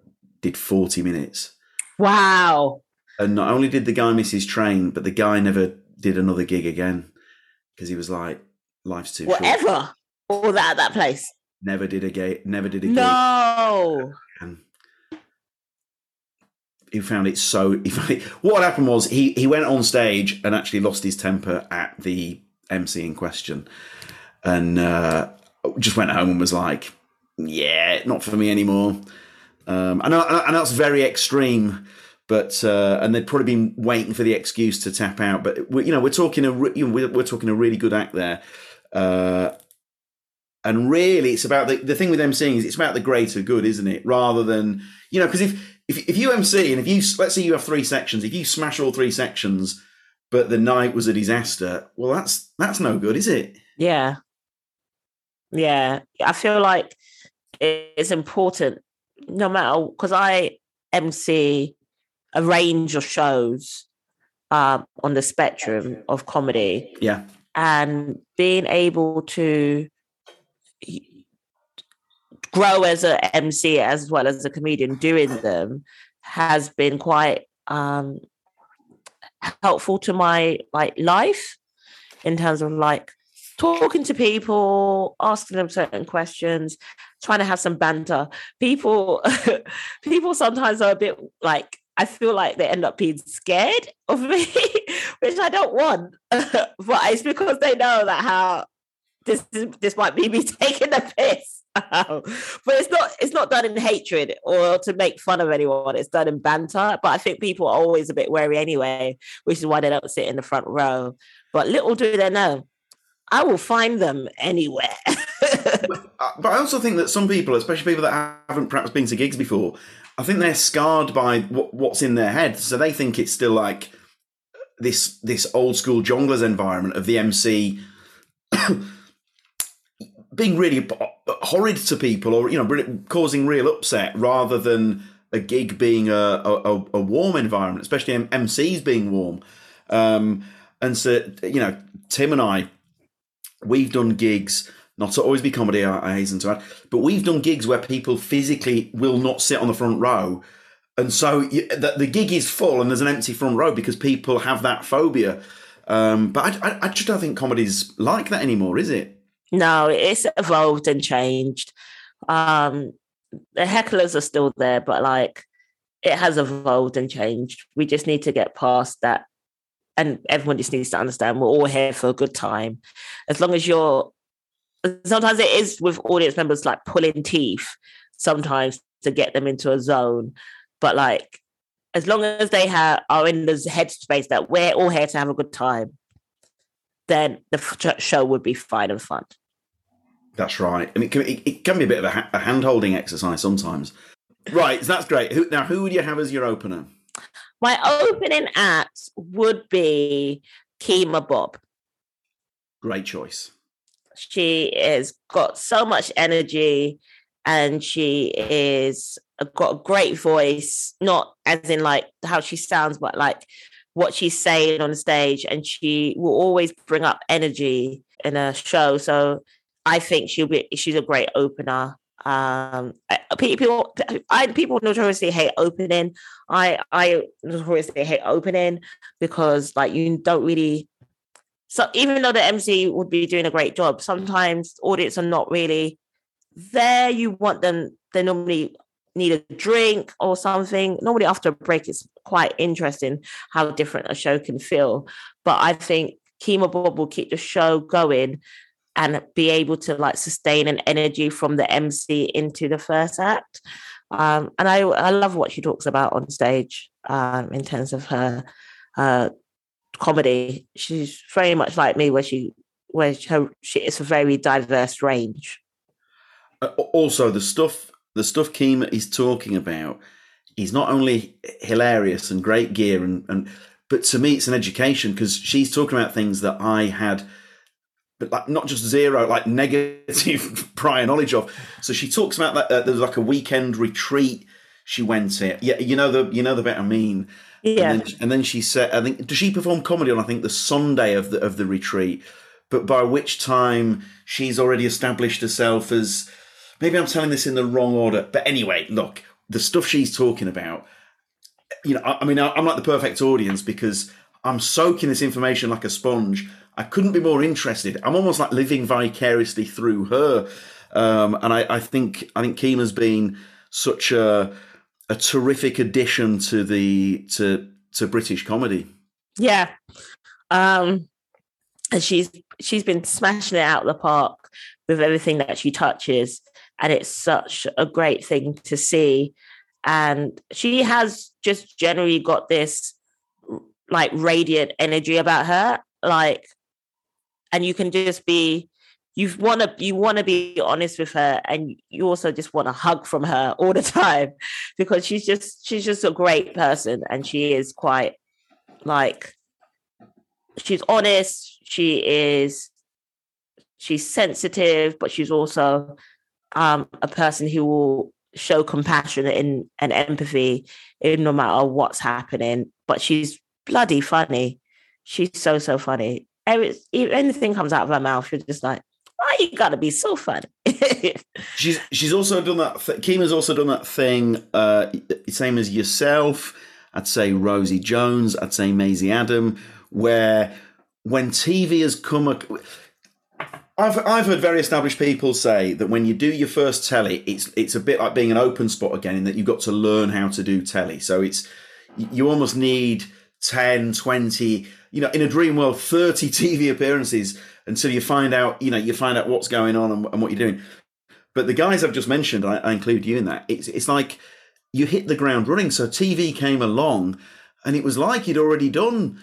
did forty minutes. Wow! And not only did the guy miss his train, but the guy never did another gig again because he was like, life's too Whatever. short. Whatever. All that at that place. Never did a gig. Never did a gig. No. And he found it so. (laughs) Found it, what happened was he he went on stage and actually lost his temper at the MC in question, and uh, just went home and was like, "Yeah, not for me anymore." Um, and, and that's very extreme but uh, and they'd probably been waiting for the excuse to tap out. But we, you know, we're talking a you know, we're, we're talking a really good act there, Uh, and really, it's about the, the thing with emceeing is it's about the greater good, isn't it? Rather than you know, because if, if if you MC and if you let's say you have three sections, if you smash all three sections, but the night was a disaster, well, that's that's no good, is it? Yeah, yeah. I feel like it's important, no matter because I MC a range of shows uh, on the spectrum of comedy. Yeah, and being able to grow as an MC as well as a comedian doing them has been quite um, helpful to my like life in terms of like talking to people, asking them certain questions, trying to have some banter. People (laughs) people sometimes are a bit like I feel like they end up being scared of me, (laughs) which I don't want. (laughs) but it's because they know that how this this might be me taking the piss. but it's not it's not done in hatred or to make fun of anyone. It's done in banter. But I think people are always a bit wary anyway, which is why they don't sit in the front row. But little do they know, I will find them anywhere. (laughs) but, uh, but I also think that some people, especially people that haven't perhaps been to gigs before, I think they're scarred by what, what's in their head, so they think it's still like this this old school jongleurs environment of the MC (coughs) being really horrid to people, or you know, causing real upset, rather than a gig being a a, a warm environment, especially MCs being warm. Um, and so, you know, Tim and I, we've done gigs not to always be comedy, I, hasten to add, but we've done gigs where people physically will not sit on the front row. And so you, the, the, gig is full and there's an empty front row because people have that phobia. Um, but I, I, I just don't think comedy's like that anymore, is it? No, it's evolved and changed. Um, the hecklers are still there, but like it has evolved and changed. We just need to get past that. And everyone just needs to understand we're all here for a good time. As long as you're sometimes it is with audience members like pulling teeth sometimes to get them into a zone but like as long as they have are in this headspace that we're all here to have a good time then the show would be fine and fun. That's right. And it can, it, it can be a bit of a, a hand-holding exercise sometimes. Right so that's great. Who, now who would you have as your opener my opening act would be Kemah Bob great choice she has got so much energy and she is got a great voice, not as in like how she sounds, but like what she's saying on stage. And she will always bring up energy in a show. So I think she'll be she's a great opener. Um, people, I people notoriously hate opening. I I notoriously hate opening because like you don't really so even though the MC would be doing a great job, sometimes audience are not really there. You want them, they normally need a drink or something. Normally after a break, it's quite interesting how different a show can feel. But I think Kemah Bob will keep the show going and be able to like sustain an energy from the MC into the first act. Um, and I, I love what she talks about on stage um, in terms of her uh, comedy. She's very much like me, where she where her she it's a very diverse range. Uh, also, the stuff the stuff Kemah is talking about is not only hilarious and great gear, and and but to me it's an education because she's talking about things that I had. Like not just zero, like negative (laughs) prior knowledge of. So she talks about that. Uh, there was like a weekend retreat she went to. Yeah, you know the you know the bit I mean. Yeah. And then, and then she said, I think, does she perform comedy on, I think, the Sunday of the, of the retreat? But by which time she's already established herself as, maybe I'm telling this in the wrong order. But anyway, look, the stuff she's talking about, you know, I, I mean, I'm like the perfect audience because I'm soaking this information like a sponge. I couldn't be more interested. I'm almost like living vicariously through her. Um, and I, I think I think Kemah's been such a a terrific addition to the to to British comedy. Yeah. Um and she's she's been smashing it out of the park with everything that she touches and it's such a great thing to see and she has just generally got this like radiant energy about her like and you can just be you want to you want to be honest with her and you also just want a hug from her (laughs) all the time because she's just she's just a great person and she is quite like she's honest she is she's sensitive but she's also um, a person who will show compassion and, and empathy in no matter what's happening but she's bloody funny. She's so so funny Every, anything comes out of her mouth you're just like why you gotta be so funny? (laughs) she's she's also done that. Th- Kemah's also done that thing. Uh, same as yourself. I'd say Rosie Jones. I'd say Maisie Adam. Where when TV has come. I've I've heard very established people say that when you do your first telly, it's it's a bit like being an open spot again, in that you've got to learn how to do telly. So it's you almost need 10, 20, you know, in a dream world, 30 TV appearances until you find out, you know, you find out what's going on and, and what you're doing. But the guys I've just mentioned, I, I include you in that. It's it's like you hit the ground running. So TV came along, and it was like you'd already done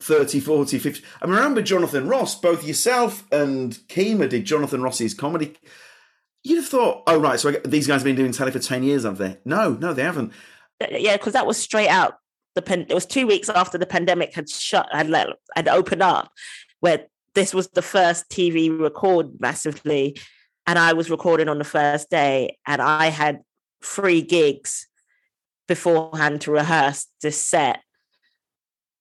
30, 40, 50. I remember Jonathan Ross, both yourself and Kemah did Jonathan Ross's comedy. You'd have thought, oh, right, so these guys have been doing telly for 10 years, have they? No, no, they haven't. Uh, yeah, because that was straight out. The it was two weeks after the pandemic had shut, had let, had opened up, where this was the first TV record massively. And I was recording on the first day, and I had three gigs beforehand to rehearse this set.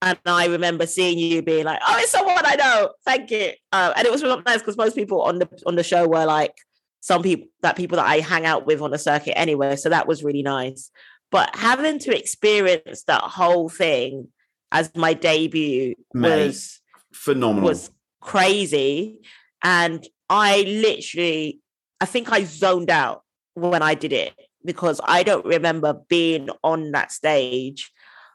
And I remember seeing you being like, "Oh, it's someone I know. Thank you." Uh, and it was really nice because most people on the on the show were like some people that people that I hang out with on the circuit anyway. So that was really nice. But having to experience that whole thing as my debut Mate, was phenomenal. Was crazy. And I literally, I think I zoned out when I did it because I don't remember being on that stage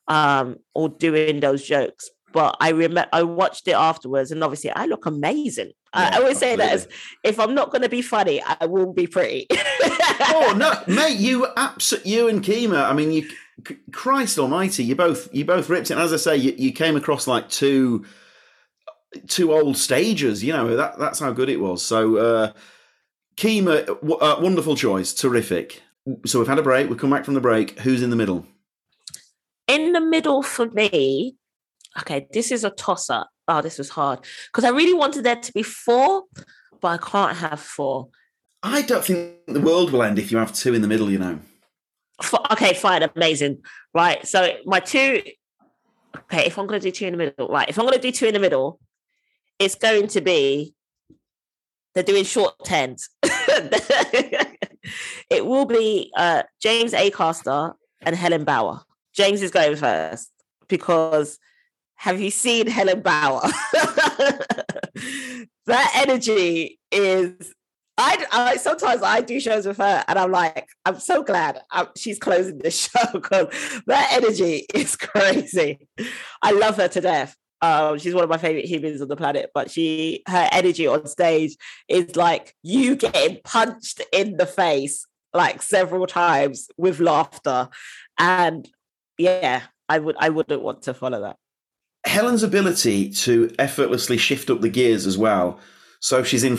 um, or doing those jokes. But I remember I watched it afterwards, and obviously I look amazing. Yeah, I always say that as if I'm not going to be funny, I will be pretty. (laughs) oh no, mate! You absolutely, you and Kemah. I mean, you, Christ Almighty, you both, you both ripped it. And as I say, you, you came across like two two old stages. You know that that's how good it was. So uh, Kemah, w- uh, wonderful choice, terrific. So we've had a break. We come back from the break. Who's in the middle? In the middle for me. Okay, this is a toss up. Oh, this was hard because I really wanted there to be four, but I can't have four. I don't think the world will end if you have two in the middle. You know. Okay, fine, amazing. Right, so my two. Okay, if I'm going to do two in the middle, right? If I'm going to do two in the middle, it's going to be they're doing short tens. (laughs) it will be uh, James Acaster and Helen Bauer. James is going first because have you seen Helen Bauer? (laughs) that energy is. I, I sometimes I do shows with her, and I'm like, I'm so glad I'm, she's closing the (laughs) show because that energy is crazy. I love her to death. Um, she's one of my favorite humans on the planet, but she her energy on stage is like you getting punched in the face like several times with laughter. And yeah, I would I wouldn't want to follow that. Helen's ability to effortlessly shift up the gears as well. So she's in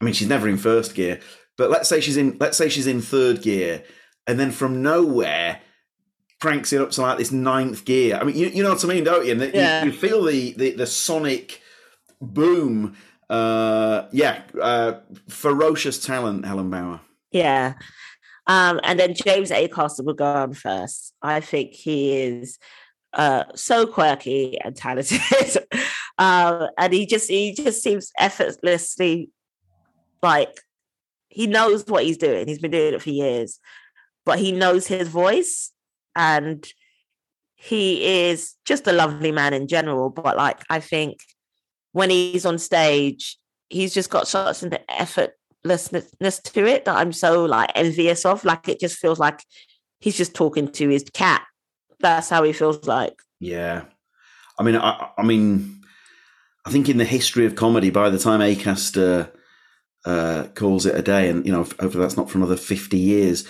I mean she's never in first gear, but let's say she's in let's say she's in third gear and then from nowhere cranks it up to like this ninth gear. I mean, you, you know what I mean, don't you? And yeah. you, you, feel the, the, the sonic boom. Uh, yeah, uh, ferocious talent, Helen Bauer. Yeah. Um, and then James Acaster will go on first. I think he is uh, so quirky and talented, (laughs) um, and he just he just seems effortlessly like he knows what he's doing. He's been doing it for years, but he knows his voice and he is just a lovely man in general. But like, I think when he's on stage, he's just got such an effortlessness to it that I'm so like envious of. Like, it just feels like he's just talking to his cat. That's how he feels like. Yeah, I mean, I, I mean, I think in the history of comedy, by the time Acaster uh, calls it a day, and you know, hopefully that's not for another fifty years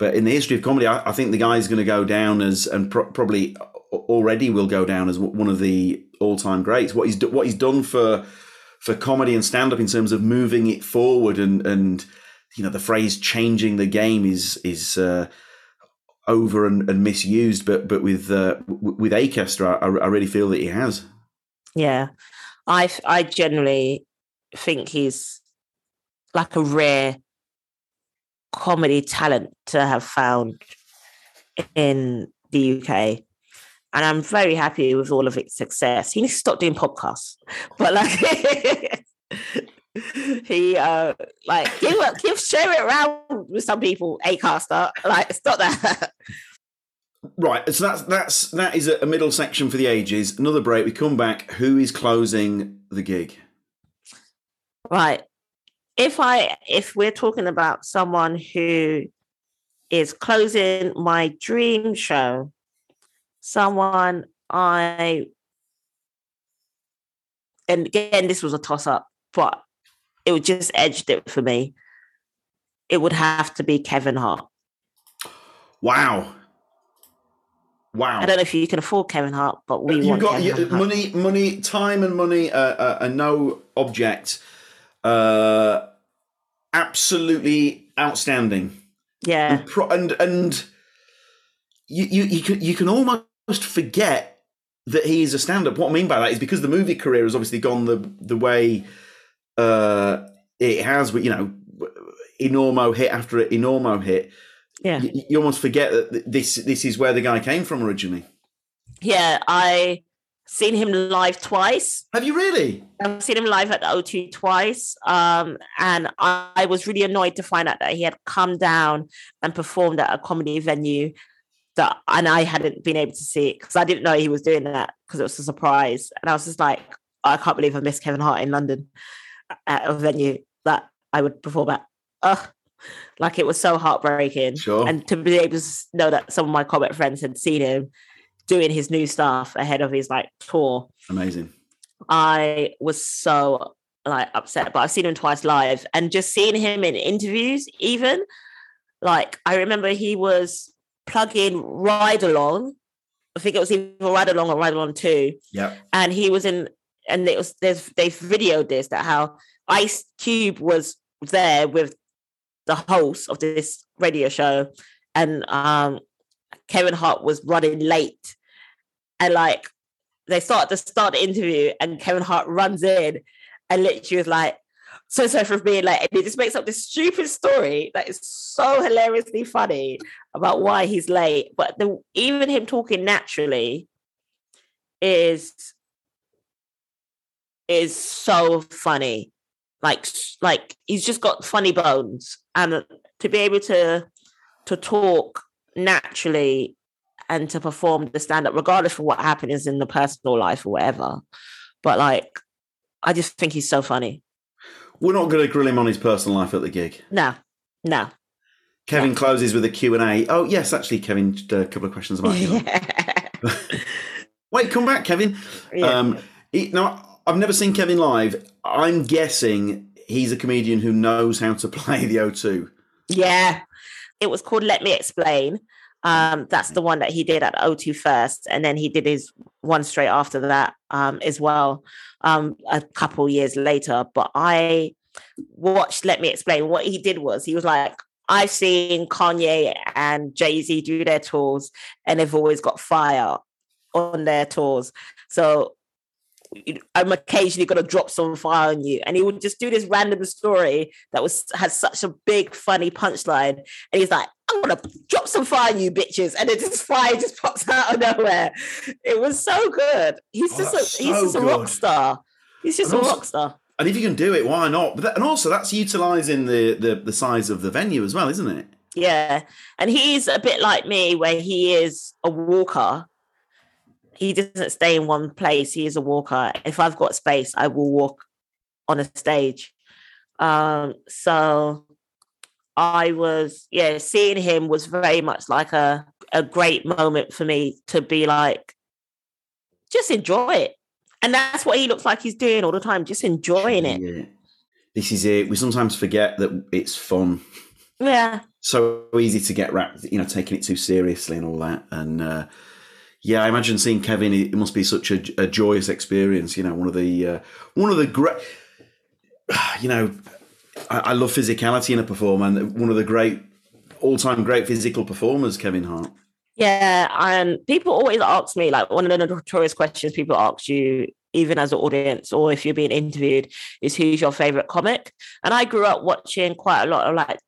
but in the history of comedy, I, I think the guy's going to go down as, and pro- probably already will go down as one of the all-time greats. What he's what he's done for for comedy and stand up in terms of moving it forward and and you know the phrase changing the game is is uh, over and, and, misused, but but with uh, with Acaster, I, I really feel that he has. Yeah, I I generally think he's like a rare comedy talent to have found in the UK. And I'm very happy with all of its success. He needs to stop doing podcasts. But like (laughs) (laughs) he uh like give give share it around with some people, A Acaster. Like stop that. (laughs) Right, so that's that's that is a middle section for the ages. Another break. We come back. Who is closing the gig? Right. If I if we're talking about someone who is closing my dream show, someone I and again this was a toss up, but it would just edged it for me. It would have to be Kevin Hart. Wow. Wow. I don't know if you can afford Kevin Hart, but we you got you, money, money, time, and money uh, uh, are no object. Uh, absolutely outstanding. Yeah, and pro- and, and you, you you can you can almost forget that he is a stand-up. What I mean by that is because the movie career has obviously gone the the way uh, it has. You know, enormo hit after enormo hit yeah, you, you almost forget that this this is where the guy came from originally. Yeah, I seen him live twice. Have you really? I've seen him live at the O2 twice. Um, and I, I, was really annoyed to find out that he had come down and performed at a comedy venue that and I hadn't been able to see it because I didn't know he was doing that because it was a surprise. And I was just like, I can't believe I missed Kevin Hart in London at a venue that I would perform at. Ugh. Like it was so heartbreaking. Sure. And to be able to know that some of my comic friends had seen him doing his new stuff ahead of his like tour. Amazing. I was so like upset, but I've seen him twice live and just seeing him in interviews, even like I remember he was plugging Ride Along. I think it was either Ride Along or Ride Along 2. Yeah. And he was in and it was there's they've videoed this that how Ice Cube was there with the host of this radio show, and um, Kevin Hart was running late, and like they start to start the interview, and Kevin Hart runs in, and literally was like, "So sorry for being late," and he just makes up this stupid story that is so hilariously funny about why he's late. But the, even him talking naturally is is so funny. Like like he's just got funny bones. And to be able to to talk naturally and to perform the stand up regardless of what happens in the personal life or whatever. But like i just think he's so funny. We're not going to grill him on his personal life at the gig. No. No. Kevin closes with a q&a oh yes actually kevin a couple of questions about you (laughs) Yeah. wait come back kevin. Yeah. um he, now I've never seen Kevin live. I'm guessing he's a comedian who knows how to play the O2. Yeah. It was called Let Me Explain. Um, that's the one that he did at O2 first, and then he did his one straight after that um, as well, um, a couple years later. But I watched Let Me Explain. What he did was he was like, I've seen Kanye and Jay Z do their tours, and they've always got fire on their tours. So I'm um, occasionally going to drop some fire on you. And he would just do this random story that was has such a big, funny punchline. And he's like, I'm going to drop some fire on you bitches. And then this (laughs) fire just pops out of nowhere. It was so good. He's oh, just, a, so he's just a rock star. He's just and a also, rock star. And if you can do it, why not? But that, and also, that's utilizing the, the the size of the venue as well, isn't it? Yeah. And he's a bit like me, where he is a walker he doesn't stay in one place. He is a walker. If I've got space, I will walk on a stage. Um, so I was, yeah, seeing him was very much like a, a great moment for me to be like, just enjoy it. And that's what he looks like he's doing all the time, just enjoying it. Yeah. This is it. We sometimes forget that it's fun. Yeah. So easy to get wrapped, you know, taking it too seriously and all that. And uh, yeah, I imagine seeing Kevin. It must be such a, a joyous experience. You know, one of the uh, one of the great. (sighs) you know, I, I love physicality in a performer, and one of the great all-time great physical performers, Kevin Hart. Yeah, and people always ask me like one of the notorious questions people ask you, even as an audience or if you're being interviewed, is who's your favorite comic? And I grew up watching quite a lot of like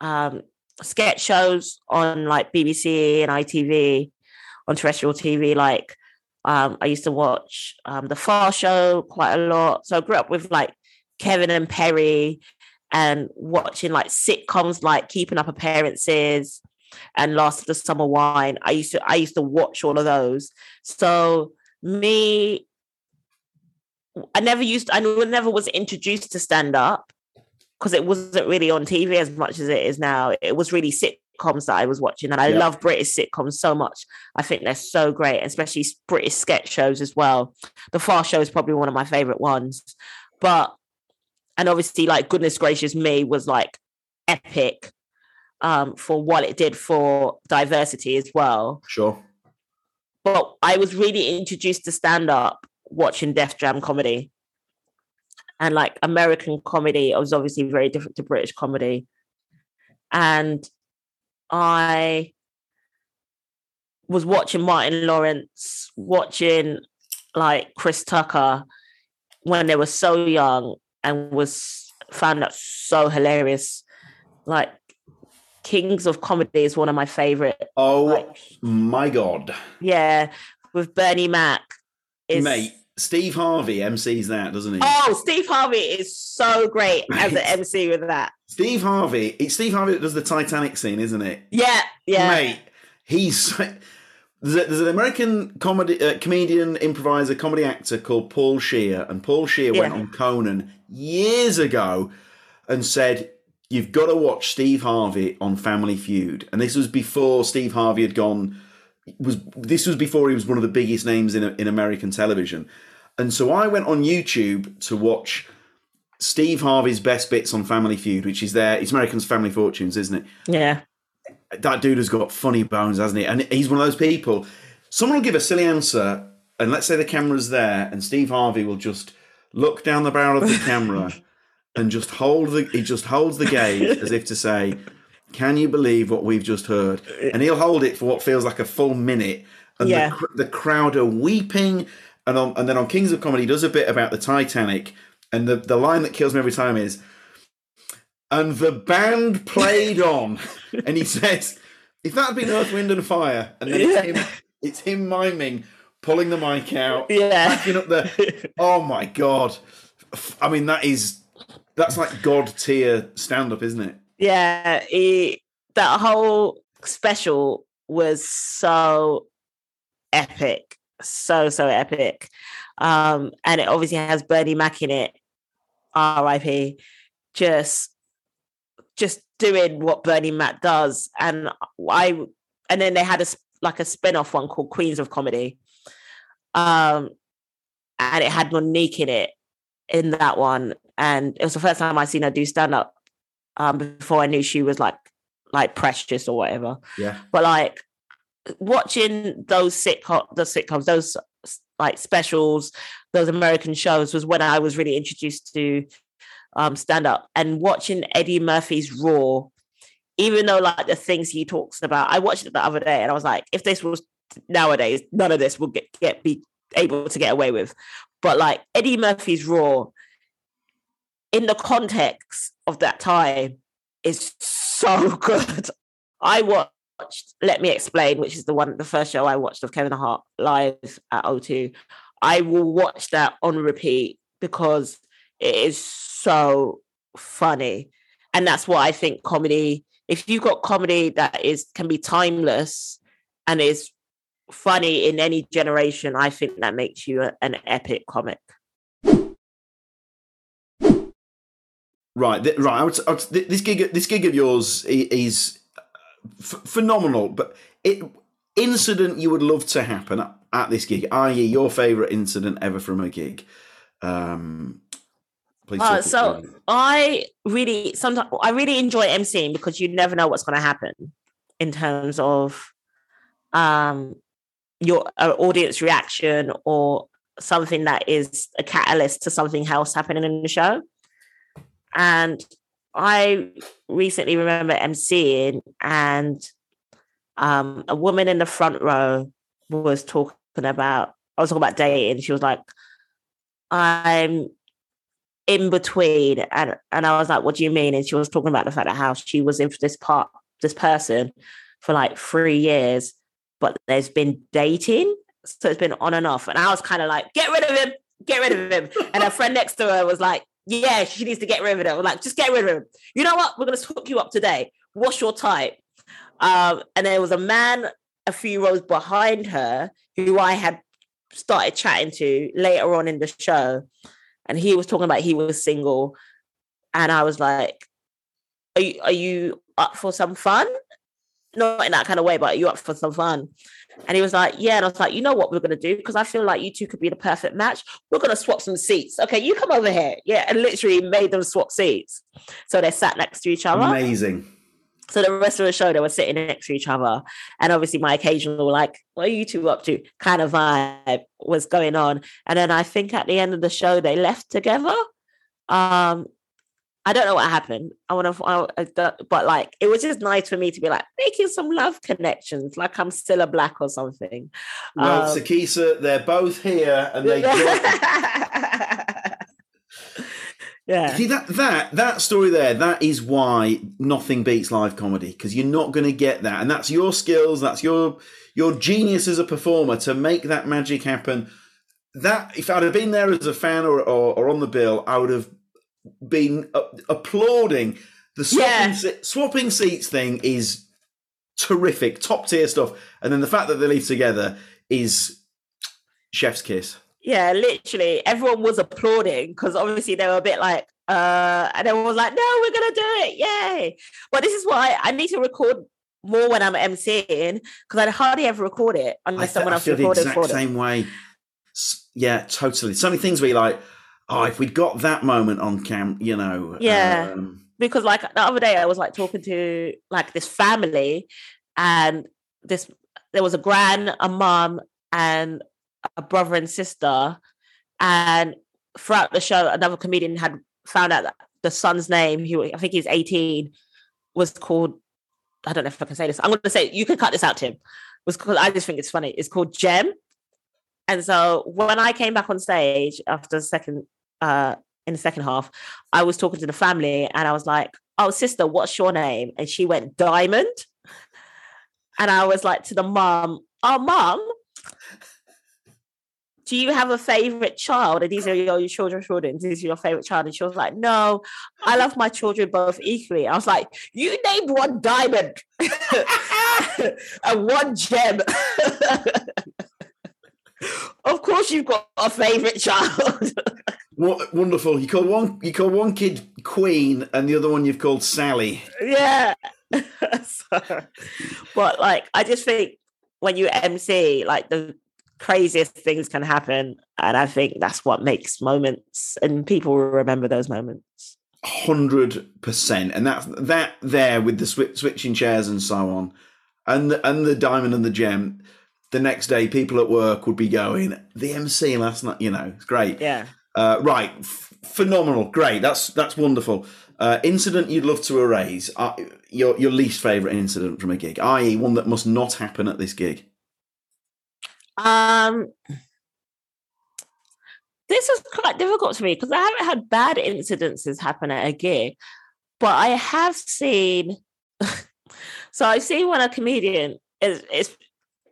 um, sketch shows on like BBC and ITV on terrestrial TV. Like um, I used to watch um, the Fast Show quite a lot. So I grew up with like Kevin and Perry and watching like sitcoms like Keeping Up Appearances and Last of the Summer Wine. I used to I used to watch all of those. So me, I never used I never was introduced to stand up because it wasn't really on TV as much as it is now. It was really sitcoms that I was watching, and I yeah. love British sitcoms so much. I think they're so great, especially British sketch shows as well. The Fast Show is probably one of my favorite ones, but and obviously, like Goodness Gracious Me was like epic um, for what it did for diversity as well. Sure. But I was really introduced to stand up watching Def Jam comedy. And like American comedy was obviously very different to British comedy. And I was watching Martin Lawrence, watching like Chris Tucker when they were so young and was found that so hilarious. Like Kings of Comedy is one of my favorite. Oh like, my god! Yeah, with Bernie Mac. Mate, Steve Harvey MCs that, doesn't he? Oh, Steve Harvey is so great as an MC with that. Steve Harvey, it's Steve Harvey that does the Titanic scene, isn't it? Yeah, yeah. Mate, he's there's, a, there's an American comedy uh, comedian, improviser, comedy actor called Paul Scheer, and Paul Scheer yeah. went on Conan years ago and said you've got to watch Steve Harvey on Family Feud, and this was before Steve Harvey had gone. Was this was before he was one of the biggest names in in American television, and so I went on YouTube to watch Steve Harvey's best bits on Family Feud, which is there. It's American's Family Fortunes, isn't it? Yeah. That dude has got funny bones, hasn't he? And he's one of those people. Someone will give a silly answer, and let's say the camera's there, and Steve Harvey will just look down the barrel of the camera (laughs) and just hold the he just holds the gaze as if to say, "Can you believe what we've just heard?" And he'll hold it for what feels like a full minute, and yeah. the, the crowd are weeping. And on, and then on Kings of Comedy, he does a bit about the Titanic, and the the line that kills me every time is, "And the band played on," (laughs) and he says, "If that had been Earth, Wind and Fire," and then yeah. it's him, it's him miming, pulling the mic out, yeah, backing up the. (laughs) Oh my god! I mean, that is that's like god tier stand up, isn't it? Yeah, he, that whole special was so epic, so so epic, um, and it obviously has Bernie Mac in it. R.I.P. Just, just doing what Bernie Mac does, and I, and then they had a like a spin off one called Queens of Comedy, um, and it had Mo'Nique in it in that one, and it was the first time I seen her do stand up. Um, before I knew she was like like precious or whatever. Yeah. But like watching those sitcom sitcoms, those like specials, those American shows was when I was really introduced to um stand up and watching Eddie Murphy's Raw. Even though like the things he talks about, I watched it the other day and I was like, if this was nowadays, none of this would get, get be able to get away with. But like Eddie Murphy's Raw in the context of that time is so (laughs) good. I watched Let Me Explain, which is the one, the first show I watched of Kevin Hart live at O2. I will watch that on repeat because it is so funny. And that's what I think comedy, if you've got comedy that is can be timeless and is funny in any generation, I think that makes you a, an epic comic. Right, th- right. I would, I would, this gig, this gig of yours is f- phenomenal. But it incident you would love to happen at, at this gig, i.e., your favourite incident ever from a gig. Um, please. Uh, so I really sometimes I really enjoy emceeing because you never know what's going to happen in terms of um your uh, audience reaction or something that is a catalyst to something else happening in the show. And I recently remember emceeing, and um, a woman in the front row was talking about, I was talking about dating. She was like, I'm in between. And, and I was like, what do you mean? And she was talking about the fact that how she was in this part, this person for like three years, but there's been dating. So it's been on and off. And I was kind of like, get rid of him, get rid of him. And a friend next to her was like, yeah, she needs to get rid of him. like, just get rid of him. You know what? We're going to hook you up today. What's your type? Um, and there was a man a few rows behind her who I had started chatting to later on in the show. And he was talking about he was single. And I was like, Are you, are you up for some fun? Not in that kind of way, but you up for some fun? And he was like, Yeah. And I was like, You know what we're going to do? Because I feel like you two could be the perfect match. We're going to swap some seats. Okay, you come over here. Yeah. And literally made them swap seats. So they sat next to each other. Amazing. So the rest of the show, they were sitting next to each other. And obviously, my occasional, like, what are you two up to? kind of vibe was going on. And then I think at the end of the show, they left together. Um, I don't know what happened. I want to, but like, it was just nice for me to be like making some love connections, like I'm Cilla Black or something. Well, um, Sikisa, they're both here and they. (laughs) Yeah. See that that that story there, that is why nothing beats live comedy because you're not going to get that, and that's your skills, that's your your genius as a performer to make that magic happen. That if I'd have been there as a fan or or, or on the bill, I would have been uh, applauding the swapping, yeah. swapping seats thing is terrific, top tier stuff, and then the fact that they leave together is chef's kiss yeah, literally everyone was applauding because obviously they were a bit like, uh, and everyone was like, no, we're gonna do it, yay! But this is why I need to record more when I'm emceeing because I hardly ever record it unless someone else records it. The exact same way. Yeah, totally. So many things we like, oh, if we'd got that moment on cam, you know. Yeah. Um... because like the other day I was like talking to like this family and this there was a gran, a mom, and a brother and sister, and throughout the show, another comedian had found out that the son's name, he I think he's 18, was called. I don't know if I can say this. I'm going to say you can cut this out, Tim. Was called. I just think it's funny. It's called Gem. And so when I came back on stage after the second, uh, in the second half, I was talking to the family and I was like, "Oh, sister, what's your name?" And she went Diamond. And I was like to the mom, "Oh, mom, do you have a favorite child? And these are your, your children's children. This is your favorite child. And she was like, no, I love my children both equally. I was like, you named one diamond (laughs) and one gem. (laughs) of course you've got a favorite child. (laughs) what wonderful. You call one you call one kid Queen and the other one you've called Sally. Yeah. (laughs) so, but like I just think when you MC, like the craziest things can happen. And I think that's what makes moments and people remember those moments. Hundred percent, and that's that there with the sw- switching chairs and so on, and the, and the diamond and the gem. The next day, people at work would be going, "The MC last night, you know, it's great." Yeah. Uh, right, F- phenomenal, great. That's that's wonderful. Uh, incident you'd love to erase. Uh, your your least favorite incident from a gig, i.e., one that must not happen at this gig. Um, this is quite difficult to me because I haven't had bad incidences happen at a gig, but I have seen. (laughs) so I've seen when a comedian is is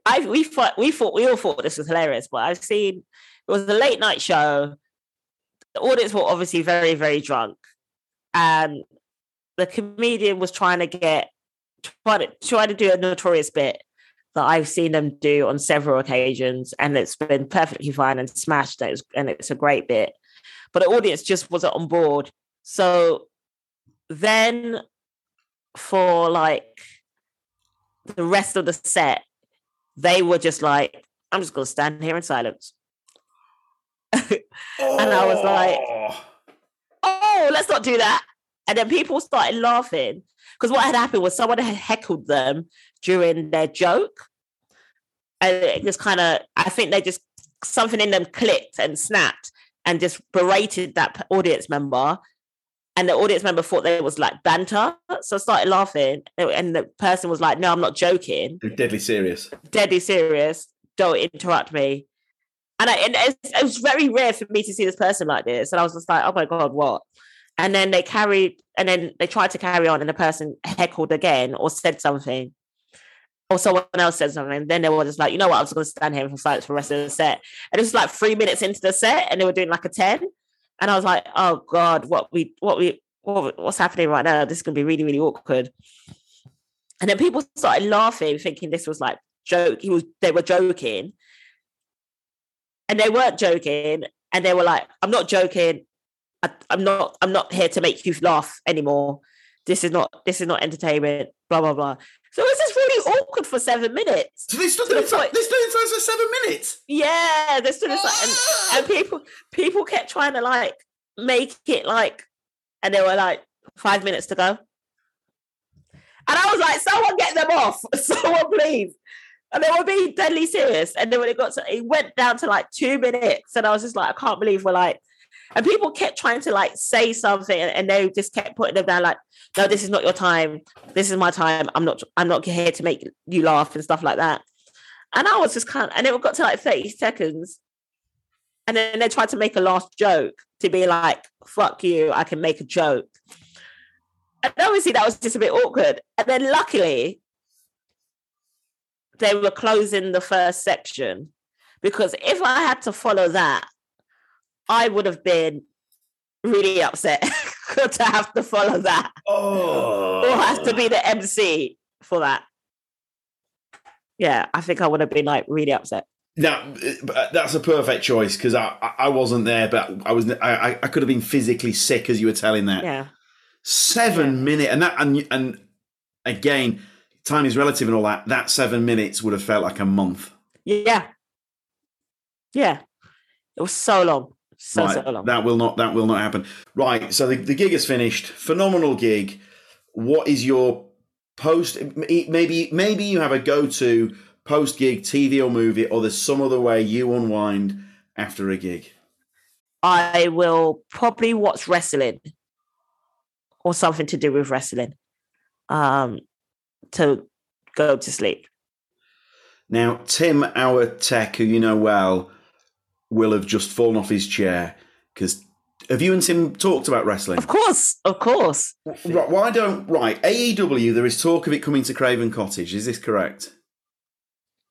I we thought we thought we all thought this was hilarious, but I've seen it was a late night show. The audience were obviously very very drunk, and the comedian was trying to get trying to try to do a notorious bit that I've seen them do on several occasions, and it's been perfectly fine and smashed. And it's, and it's a great bit, but the audience just wasn't on board. So then, for like the rest of the set, they were just like, "I'm just gonna stand here in silence," and I was like, oh. "Oh, let's not do that." And then people started laughing because what had happened was someone had heckled them during their joke. And it just kind of, I think they just, something in them clicked and snapped and just berated that audience member. and the audience member thought there was like banter, so I started laughing, and the person was like, "No, I'm not joking. They're deadly serious. Deadly serious. Don't interrupt me." And, I, and it, was very rare for me to see this person like this, and I was just like, "Oh my god, what?" And then they carried, and then they tried to carry on, and the person heckled again or said something, or someone else said something. And then they were just like, "You know what? I was going to stand here for silence for the rest of the set." And it was like three minutes into the set, and they were doing like a ten and I was like, oh God, what we what we what, what's happening right now? This is gonna be really, really awkward. And then people started laughing, thinking this was like joke. He was they were joking. And they weren't joking. And they were like, I'm not joking. I, I'm not, I'm not here to make you laugh anymore. This is not, this is not entertainment, blah, blah, blah. So it was just really awkward for seven minutes. So they stood there for seven minutes. Yeah, they stood inside, and, and ah! people people kept trying to like make it like, and they were like five minutes to go, and I was like, someone get them off, (laughs) someone please. And they were being deadly serious. And then when it got to, it went down to like two minutes, and I was just like, I can't believe we're like and people kept trying to like say something and they just kept putting them down like, no, this is not your time. This is my time. I'm not I'm not here to make you laugh and stuff like that. And I was just kind of, and it got to like 30 seconds. And then they tried to make a last joke to be like, fuck you, I can make a joke. And obviously that was just a bit awkward. And then luckily, they were closing the first section because if I had to follow that, I would have been really upset (laughs) to have to follow that. Oh. Or have to be the MC for that. Yeah, I think I would have been like really upset. Now uh, that's a perfect choice because I I wasn't there, but I was I I could have been physically sick as you were telling that. Yeah. Seven yeah. minute and that and and again, time is relative and all that. That seven minutes would have felt like a month. Yeah. Yeah. It was so long. So, right, so long. That will not that will not happen. Right. So the, the gig is finished. Phenomenal gig. What is your post? Maybe maybe you have a go to post gig TV or movie, or there's some other way you unwind after a gig. I will probably watch wrestling or something to do with wrestling um, to go to sleep. Now, Tim, our tech, who you know well, will have just fallen off his chair because have you and Tim talked about wrestling? Of course, of course. Right, why don't right AEW? There is talk of it coming to Craven Cottage. Is this correct?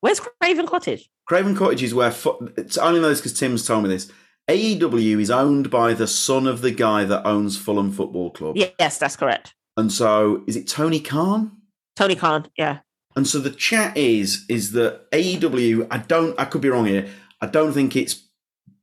Where's Craven Cottage? Craven Cottage is where it's only know this because Tim's told me this. AEW is owned by the son of the guy that owns Fulham Football Club. Yes, that's correct. And so, is it Tony Khan? Tony Khan, yeah. And so the chat is is that AEW. I don't. I could be wrong here. I don't think it's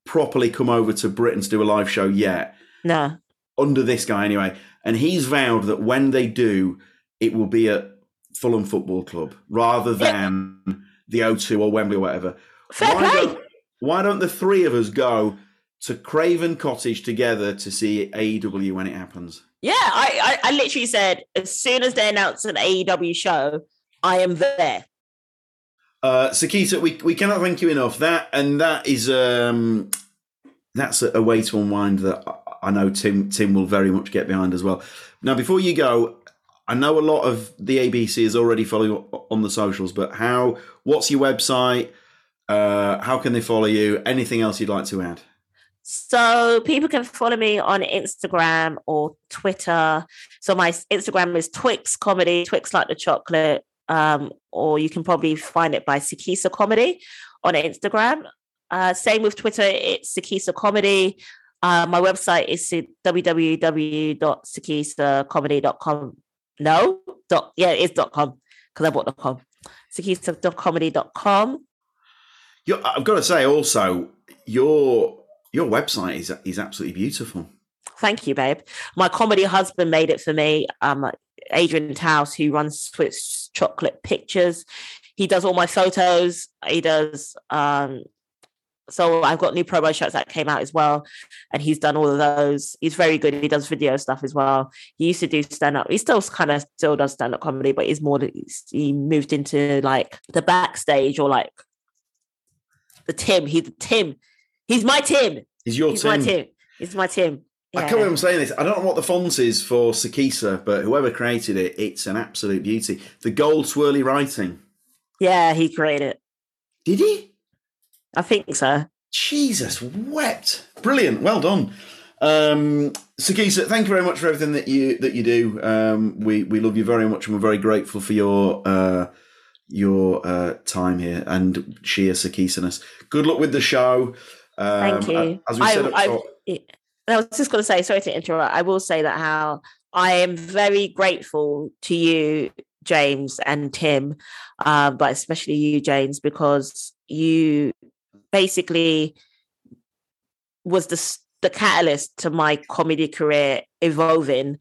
properly come over to Britain to do a live show yet. No. Under this guy, anyway. And he's vowed that when they do, it will be at Fulham Football Club rather than yeah. the O2 or Wembley or whatever. Fair why, play. Don't, why don't the three of us go to Craven Cottage together to see AEW when it happens? Yeah, I, I, I literally said as soon as they announce an AEW show, I am there. Uh, Sikisa, we, we cannot thank you enough. That and that is um, that's a, a, way to unwind that I know Tim Tim will very much get behind as well. Now, before you go, I know a lot of the ABC is already following on the socials, but how? What's your website? Uh, how can they follow you? Anything else you'd like to add? So people can follow me on Instagram or Twitter. So my Instagram is Twix Comedy, Twix like the chocolate, um, or you can probably find it by Sikisa Comedy on Instagram. Uh, same with Twitter, it's Sikisa Comedy. Uh, my website is www.sikisacomedy.com. No, dot, yeah, it's dot com because I bought the com. Sikisa.comedy.com. You're, I've got to say also, your your website is is absolutely beautiful. Thank you, babe. My comedy husband made it for me. Um, Adrian Taus, who runs Swiss Chocolate Pictures. He does all my photos. He does. Um, so I've got new promo shots that came out as well, and he's done all of those. He's very good. He does video stuff as well. He used to do stand up. He still kind of still does stand up comedy, but he's more. He moved into like the backstage or like the Tim. He's Tim. He's my Tim. He's your he's Tim. my Tim. He's my Tim. Yeah. I can't remember saying this. I don't know what the font is for Sikisa, but whoever created it, it's an absolute beauty. The gold swirly writing. Yeah, he created it. Did he? I think so. Jesus wept. Brilliant. Well done. Um, Sikisa, thank you very much for everything that you that you do. Um, we we love you very much, and we're very grateful for your uh, your uh, time here and sheer Sikisaness. Good luck with the show. Um, thank you. As we said I, I, I was just going to say, sorry to interrupt. I will say that how I am very grateful to you, James and Tim, uh, but especially you, James, because you basically was the the catalyst to my comedy career evolving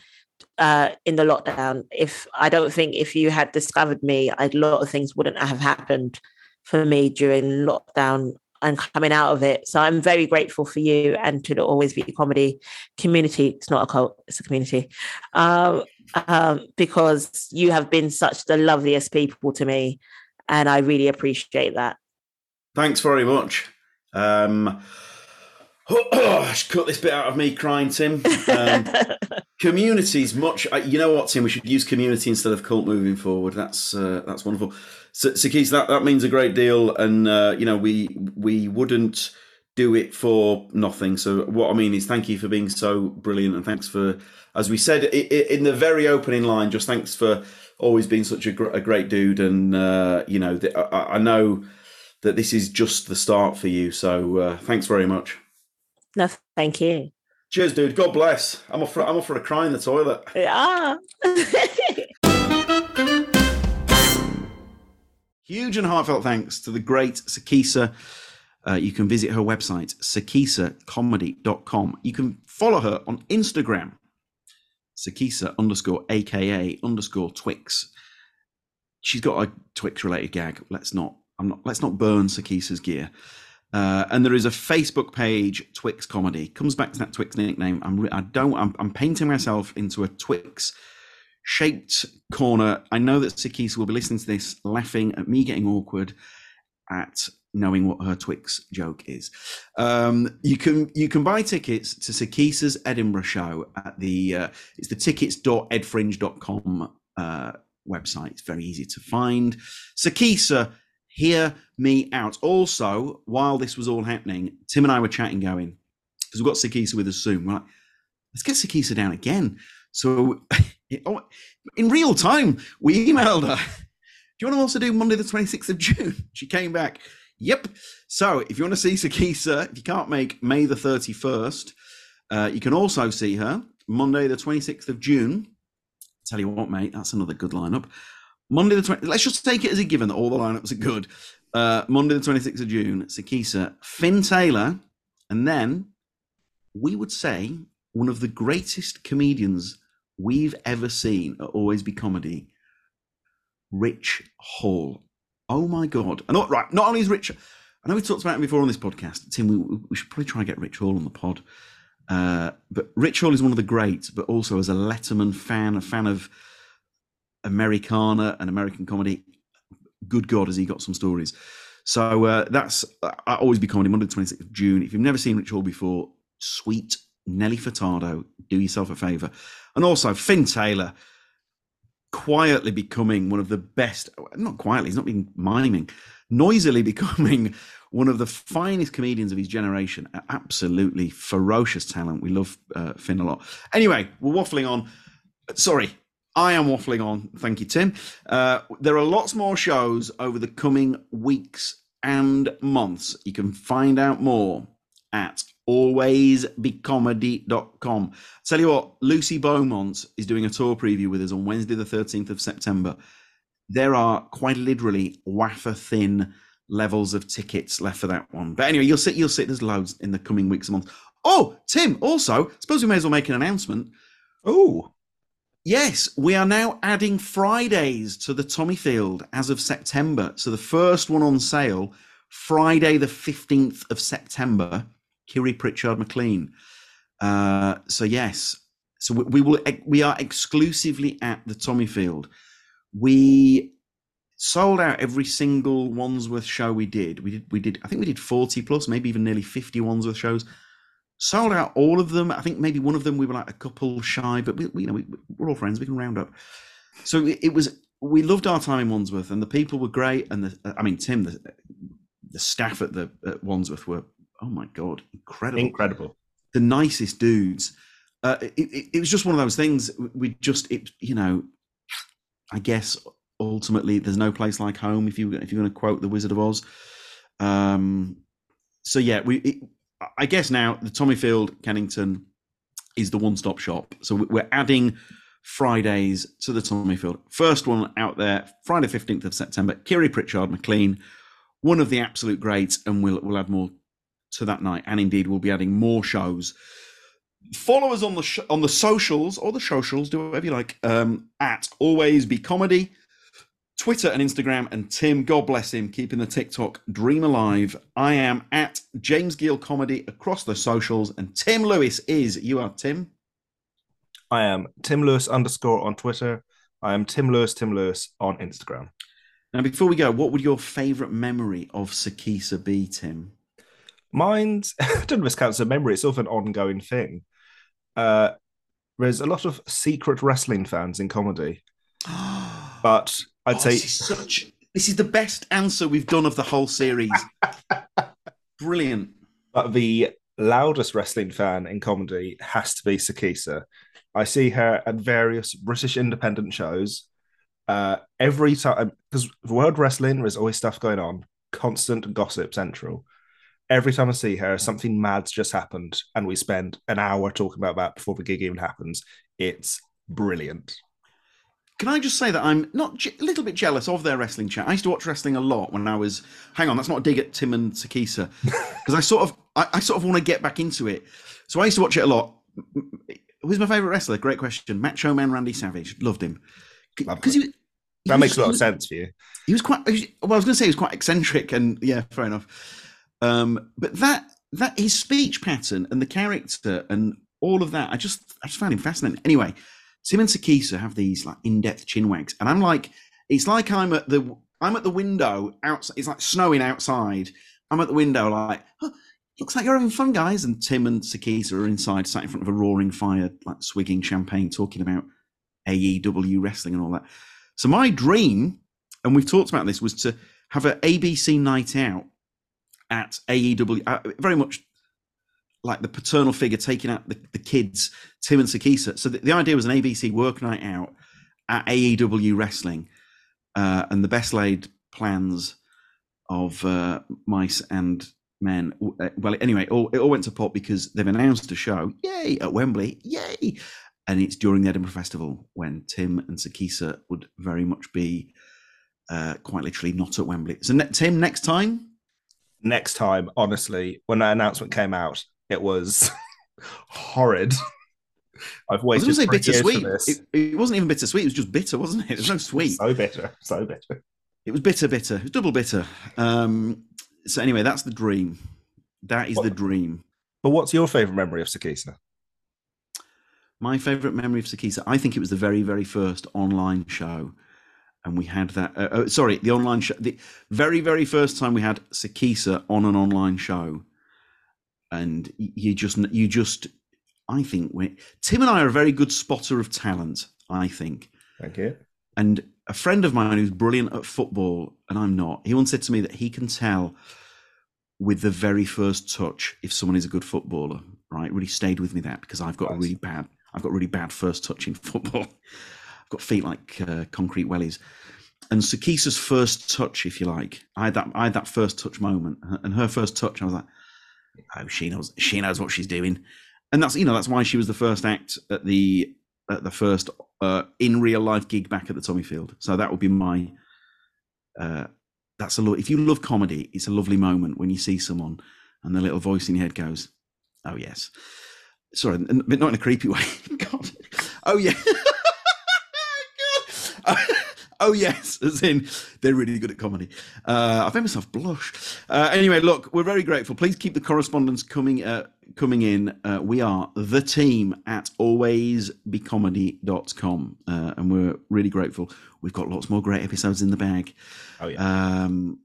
uh, in the lockdown. If I don't think if you had discovered me, a lot of things wouldn't have happened for me during lockdown and coming out of it. So I'm very grateful for you and to the Always Be Comedy community. It's not a cult, it's a community. Um, um, because you have been such the loveliest people to me. And I really appreciate that. Thanks very much. Um, (clears throat) Oh, cut this bit out of me crying, Tim. Um, (laughs) communities much. You know what, Tim? We should use community instead of cult moving forward. That's uh, that's wonderful. So, so Keith, that, that means a great deal, and uh, you know we we wouldn't do it for nothing. So what I mean is, thank you for being so brilliant, and thanks for, as we said in the very opening line, just thanks for always being such a, a great dude, and uh, you know I, I know that this is just the start for you. So uh, thanks very much. No, thank you. Cheers, dude. God bless. I'm off for, I'm off for a cry in the toilet. Yeah. (laughs) Huge and heartfelt thanks to the great Sikisa. Uh, you can visit her website, sikisacomedy.com. You can follow her on Instagram, Sikisa underscore AKA underscore Twix. She's got a Twix related gag. Let's not, I'm not, let's not burn Sikisa's gear. Uh, and there is a Facebook page, Twix Comedy. Comes back to that Twix nickname. I'm, I don't. I'm, I'm painting myself into a Twix shaped corner. I know that Sikisa will be listening to this, laughing at me getting awkward at knowing what her Twix joke is. Um, you can you can buy tickets to Sikisa's Edinburgh show at the uh, it's the tickets.edfringe.com uh, website. It's very easy to find. Sikisa hear me out. Also, while this was all happening, Tim and I were chatting, going, because we've got Sikisa with us soon. We're like, let's get Sikisa down again. So, (laughs) oh, in real time, we emailed her. Do you want to also do Monday, the 26th of June? (laughs) She came back. Yep. So, if you want to see Sikisa, if you can't make May the 31st, uh, you can also see her Monday, the 26th of June. Tell you what, mate, that's another good lineup. Monday the 20th. Let's just take it as a given that all the lineups are good. Uh, Monday the 26th of June, Sikisa, Finn Taylor, and then we would say one of the greatest comedians we've ever seen at Always Be Comedy, Rich Hall. Oh my God. And not, right, not only is Rich, I know we talked about him before on this podcast. Tim, we, we should probably try and get Rich Hall on the pod. Uh, but Rich Hall is one of the greats, but also as a Letterman fan, a fan of Americana and American comedy. Good God, has he got some stories? So uh, that's I always be comedy Monday the 26th of June. If you've never seen Rich Hall before, sweet Nelly Furtado, do yourself a favor. And also Finn Taylor, quietly becoming one of the best, not quietly, he's not being miming, noisily (laughs) becoming one of the finest comedians of his generation. Absolutely ferocious talent. We love uh, Finn a lot. Anyway, we're waffling on. Sorry, I am waffling on. Thank you, Tim. Uh, there are lots more shows over the coming weeks and months. You can find out more at alwaysbecomedy.com. Tell you what, Lucy Beaumont is doing a tour preview with us on Wednesday, the 13th of September. There are quite literally wafer thin levels of tickets left for that one. But anyway, you'll see, you'll see there's loads in the coming weeks and months. Oh, Tim, also, suppose we may as well make an announcement. Oh, Yes, we are now adding Fridays to the Tommyfield as of September. So the first one on sale, Friday the 15th of September, Kiri Pritchard McLean. Uh, so yes, so we, we, will we are exclusively at the Tommyfield. We sold out every single Wandsworth show we did. We did we did I think we did 40 plus, maybe even nearly 50 Wandsworth shows. sold out all of them. I think maybe one of them we were like a couple shy, but we, we you know we, are all friends. We can round up. So it, it, was. We loved our time in Wandsworth, and the people were great. And the, I mean, Tim, the, the staff at the at Wandsworth were oh my god, incredible, incredible, the nicest dudes. Uh, it, it, it was just one of those things. We just, it, you know, I guess ultimately there's no place like home. If you if you're going to quote the Wizard of Oz, um, so yeah, we. It, I guess now the Tommyfield Kennington is the one-stop shop. So we're adding Fridays to the Tommyfield. First one out there, Friday 15th of September. Kiri Pritchard McLean, one of the absolute greats, and we'll we'll add more to that night. And indeed, we'll be adding more shows. Follow us on the sh- on the socials or the socials, do whatever you like. Um, at Always Be Comedy. Twitter and Instagram, and Tim, God bless him, keeping the TikTok dream alive. I am at James Gill Comedy across the socials, and Tim Lewis is, you are Tim? I am Tim Lewis underscore on Twitter. I am Tim Lewis, Tim Lewis on Instagram. Now, before we go, what would your favourite memory of Sikisa be, Tim? Mine's, (laughs) I don't counts as memory, it's sort of an ongoing thing. Uh, there's a lot of secret wrestling fans in comedy. (gasps) but I'd oh, say this is such. This is the best answer we've done of the whole series. (laughs) Brilliant. But the loudest wrestling fan in comedy has to be Sikisa. I see her at various British independent shows. Uh, every time, because World Wrestling, there's always stuff going on, constant gossip central. Every time I see her, something mad's just happened, and we spend an hour talking about that before the gig even happens. It's brilliant. Can I just say that I'm not je- a little bit jealous of their wrestling chat? I used to watch wrestling a lot when I was. Hang on, that's not a dig at Tim and Sikisa, (laughs) because I sort of, I, I sort of want to get back into it. So I used to watch it a lot. Who's my favorite wrestler? Great question. Macho Man Randy Savage, loved him because he, he, that makes a lot of sense for you. He was quite. Well, I was going to say he was quite eccentric, and yeah, fair enough. Um, but that that his speech pattern and the character and all of that, I just I just found him fascinating. Anyway, Tim and Sikisa have these like in-depth chin wags, and I'm like, it's like I'm at the I'm at the window outside. It's like snowing outside. I'm at the window, like, oh, looks like you're having fun, guys. And Tim and Sikisa are inside, sat in front of a roaring fire, like swigging champagne, talking about AEW wrestling and all that. So my dream, and we've talked about this, was to have an ABC night out at AEW, uh, very much like the paternal figure taking out the, the kids, Tim and Sikisa. So the, the, idea was an ABC work night out at AEW Wrestling, uh, and the best laid plans of uh, mice and men. Uh, well, anyway, all, it all went to pot because they've announced a show, yay, at Wembley, yay, and it's during the Edinburgh Festival when Tim and Sikisa would very much be uh, quite literally not at Wembley. So, Tim, next time. Next time, honestly, when that announcement came out, it was (laughs) horrid. I've waited. I was say bittersweet. It, it, wasn't even bittersweet. It was just bitter, wasn't it? It was no (laughs) sweet. so bitter. So bitter. It was bitter, bitter. It was double bitter. Um, so anyway, that's the dream. That is what, the dream. But what's your favorite memory of Sikisa? My favorite memory of Sikisa, I think it was the very, very first online show, and we had that. Uh, oh, sorry, the online show. The very, very first time we had Sikisa on an online show and you just you just I think when, Tim and I are a very good spotter of talent. I think. Thank you. And a friend of mine who's brilliant at football, and I'm not. He once said to me that he can tell with the very first touch if someone is a good footballer. Right, really stayed with me that because I've got nice. a really bad. I've got really bad first touch in football. Got feet like uh, concrete wellies. And Sikisa's first touch, if you like, I had that. I had that first touch moment, and her first touch, I was like, oh, she knows she knows what she's doing, and that's you know that's why she was the first act at the at the first uh, in real life gig back at the Tommyfield. So that would be my. Uh, that's a lo- if you love comedy, it's a lovely moment when you see someone and the little voice in your head goes, "Oh yes." Sorry, but not in a creepy (laughs) way. God. Oh yeah. (laughs) (laughs) Oh yes, as in they're really good at comedy. Uh, I've made myself blush. Uh, anyway, look, we're very grateful. Please keep the correspondence coming uh, coming in. Uh, we are the team at alwaysbecomedy.com, uh, and we're really grateful. We've got lots more great episodes in the bag. Oh yeah. Um,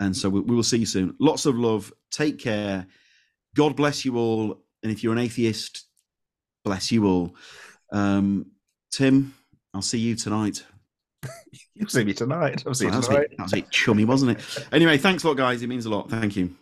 and so we, we will see you soon. Lots of love. Take care. God bless you all. and if you're an atheist, bless you all. Um, Tim, I'll see you tonight. (laughs) You'll see me tonight. I'll see you that tonight. Was that was a bit chummy, wasn't it? Anyway, thanks a lot, guys. It means a lot. Thank you.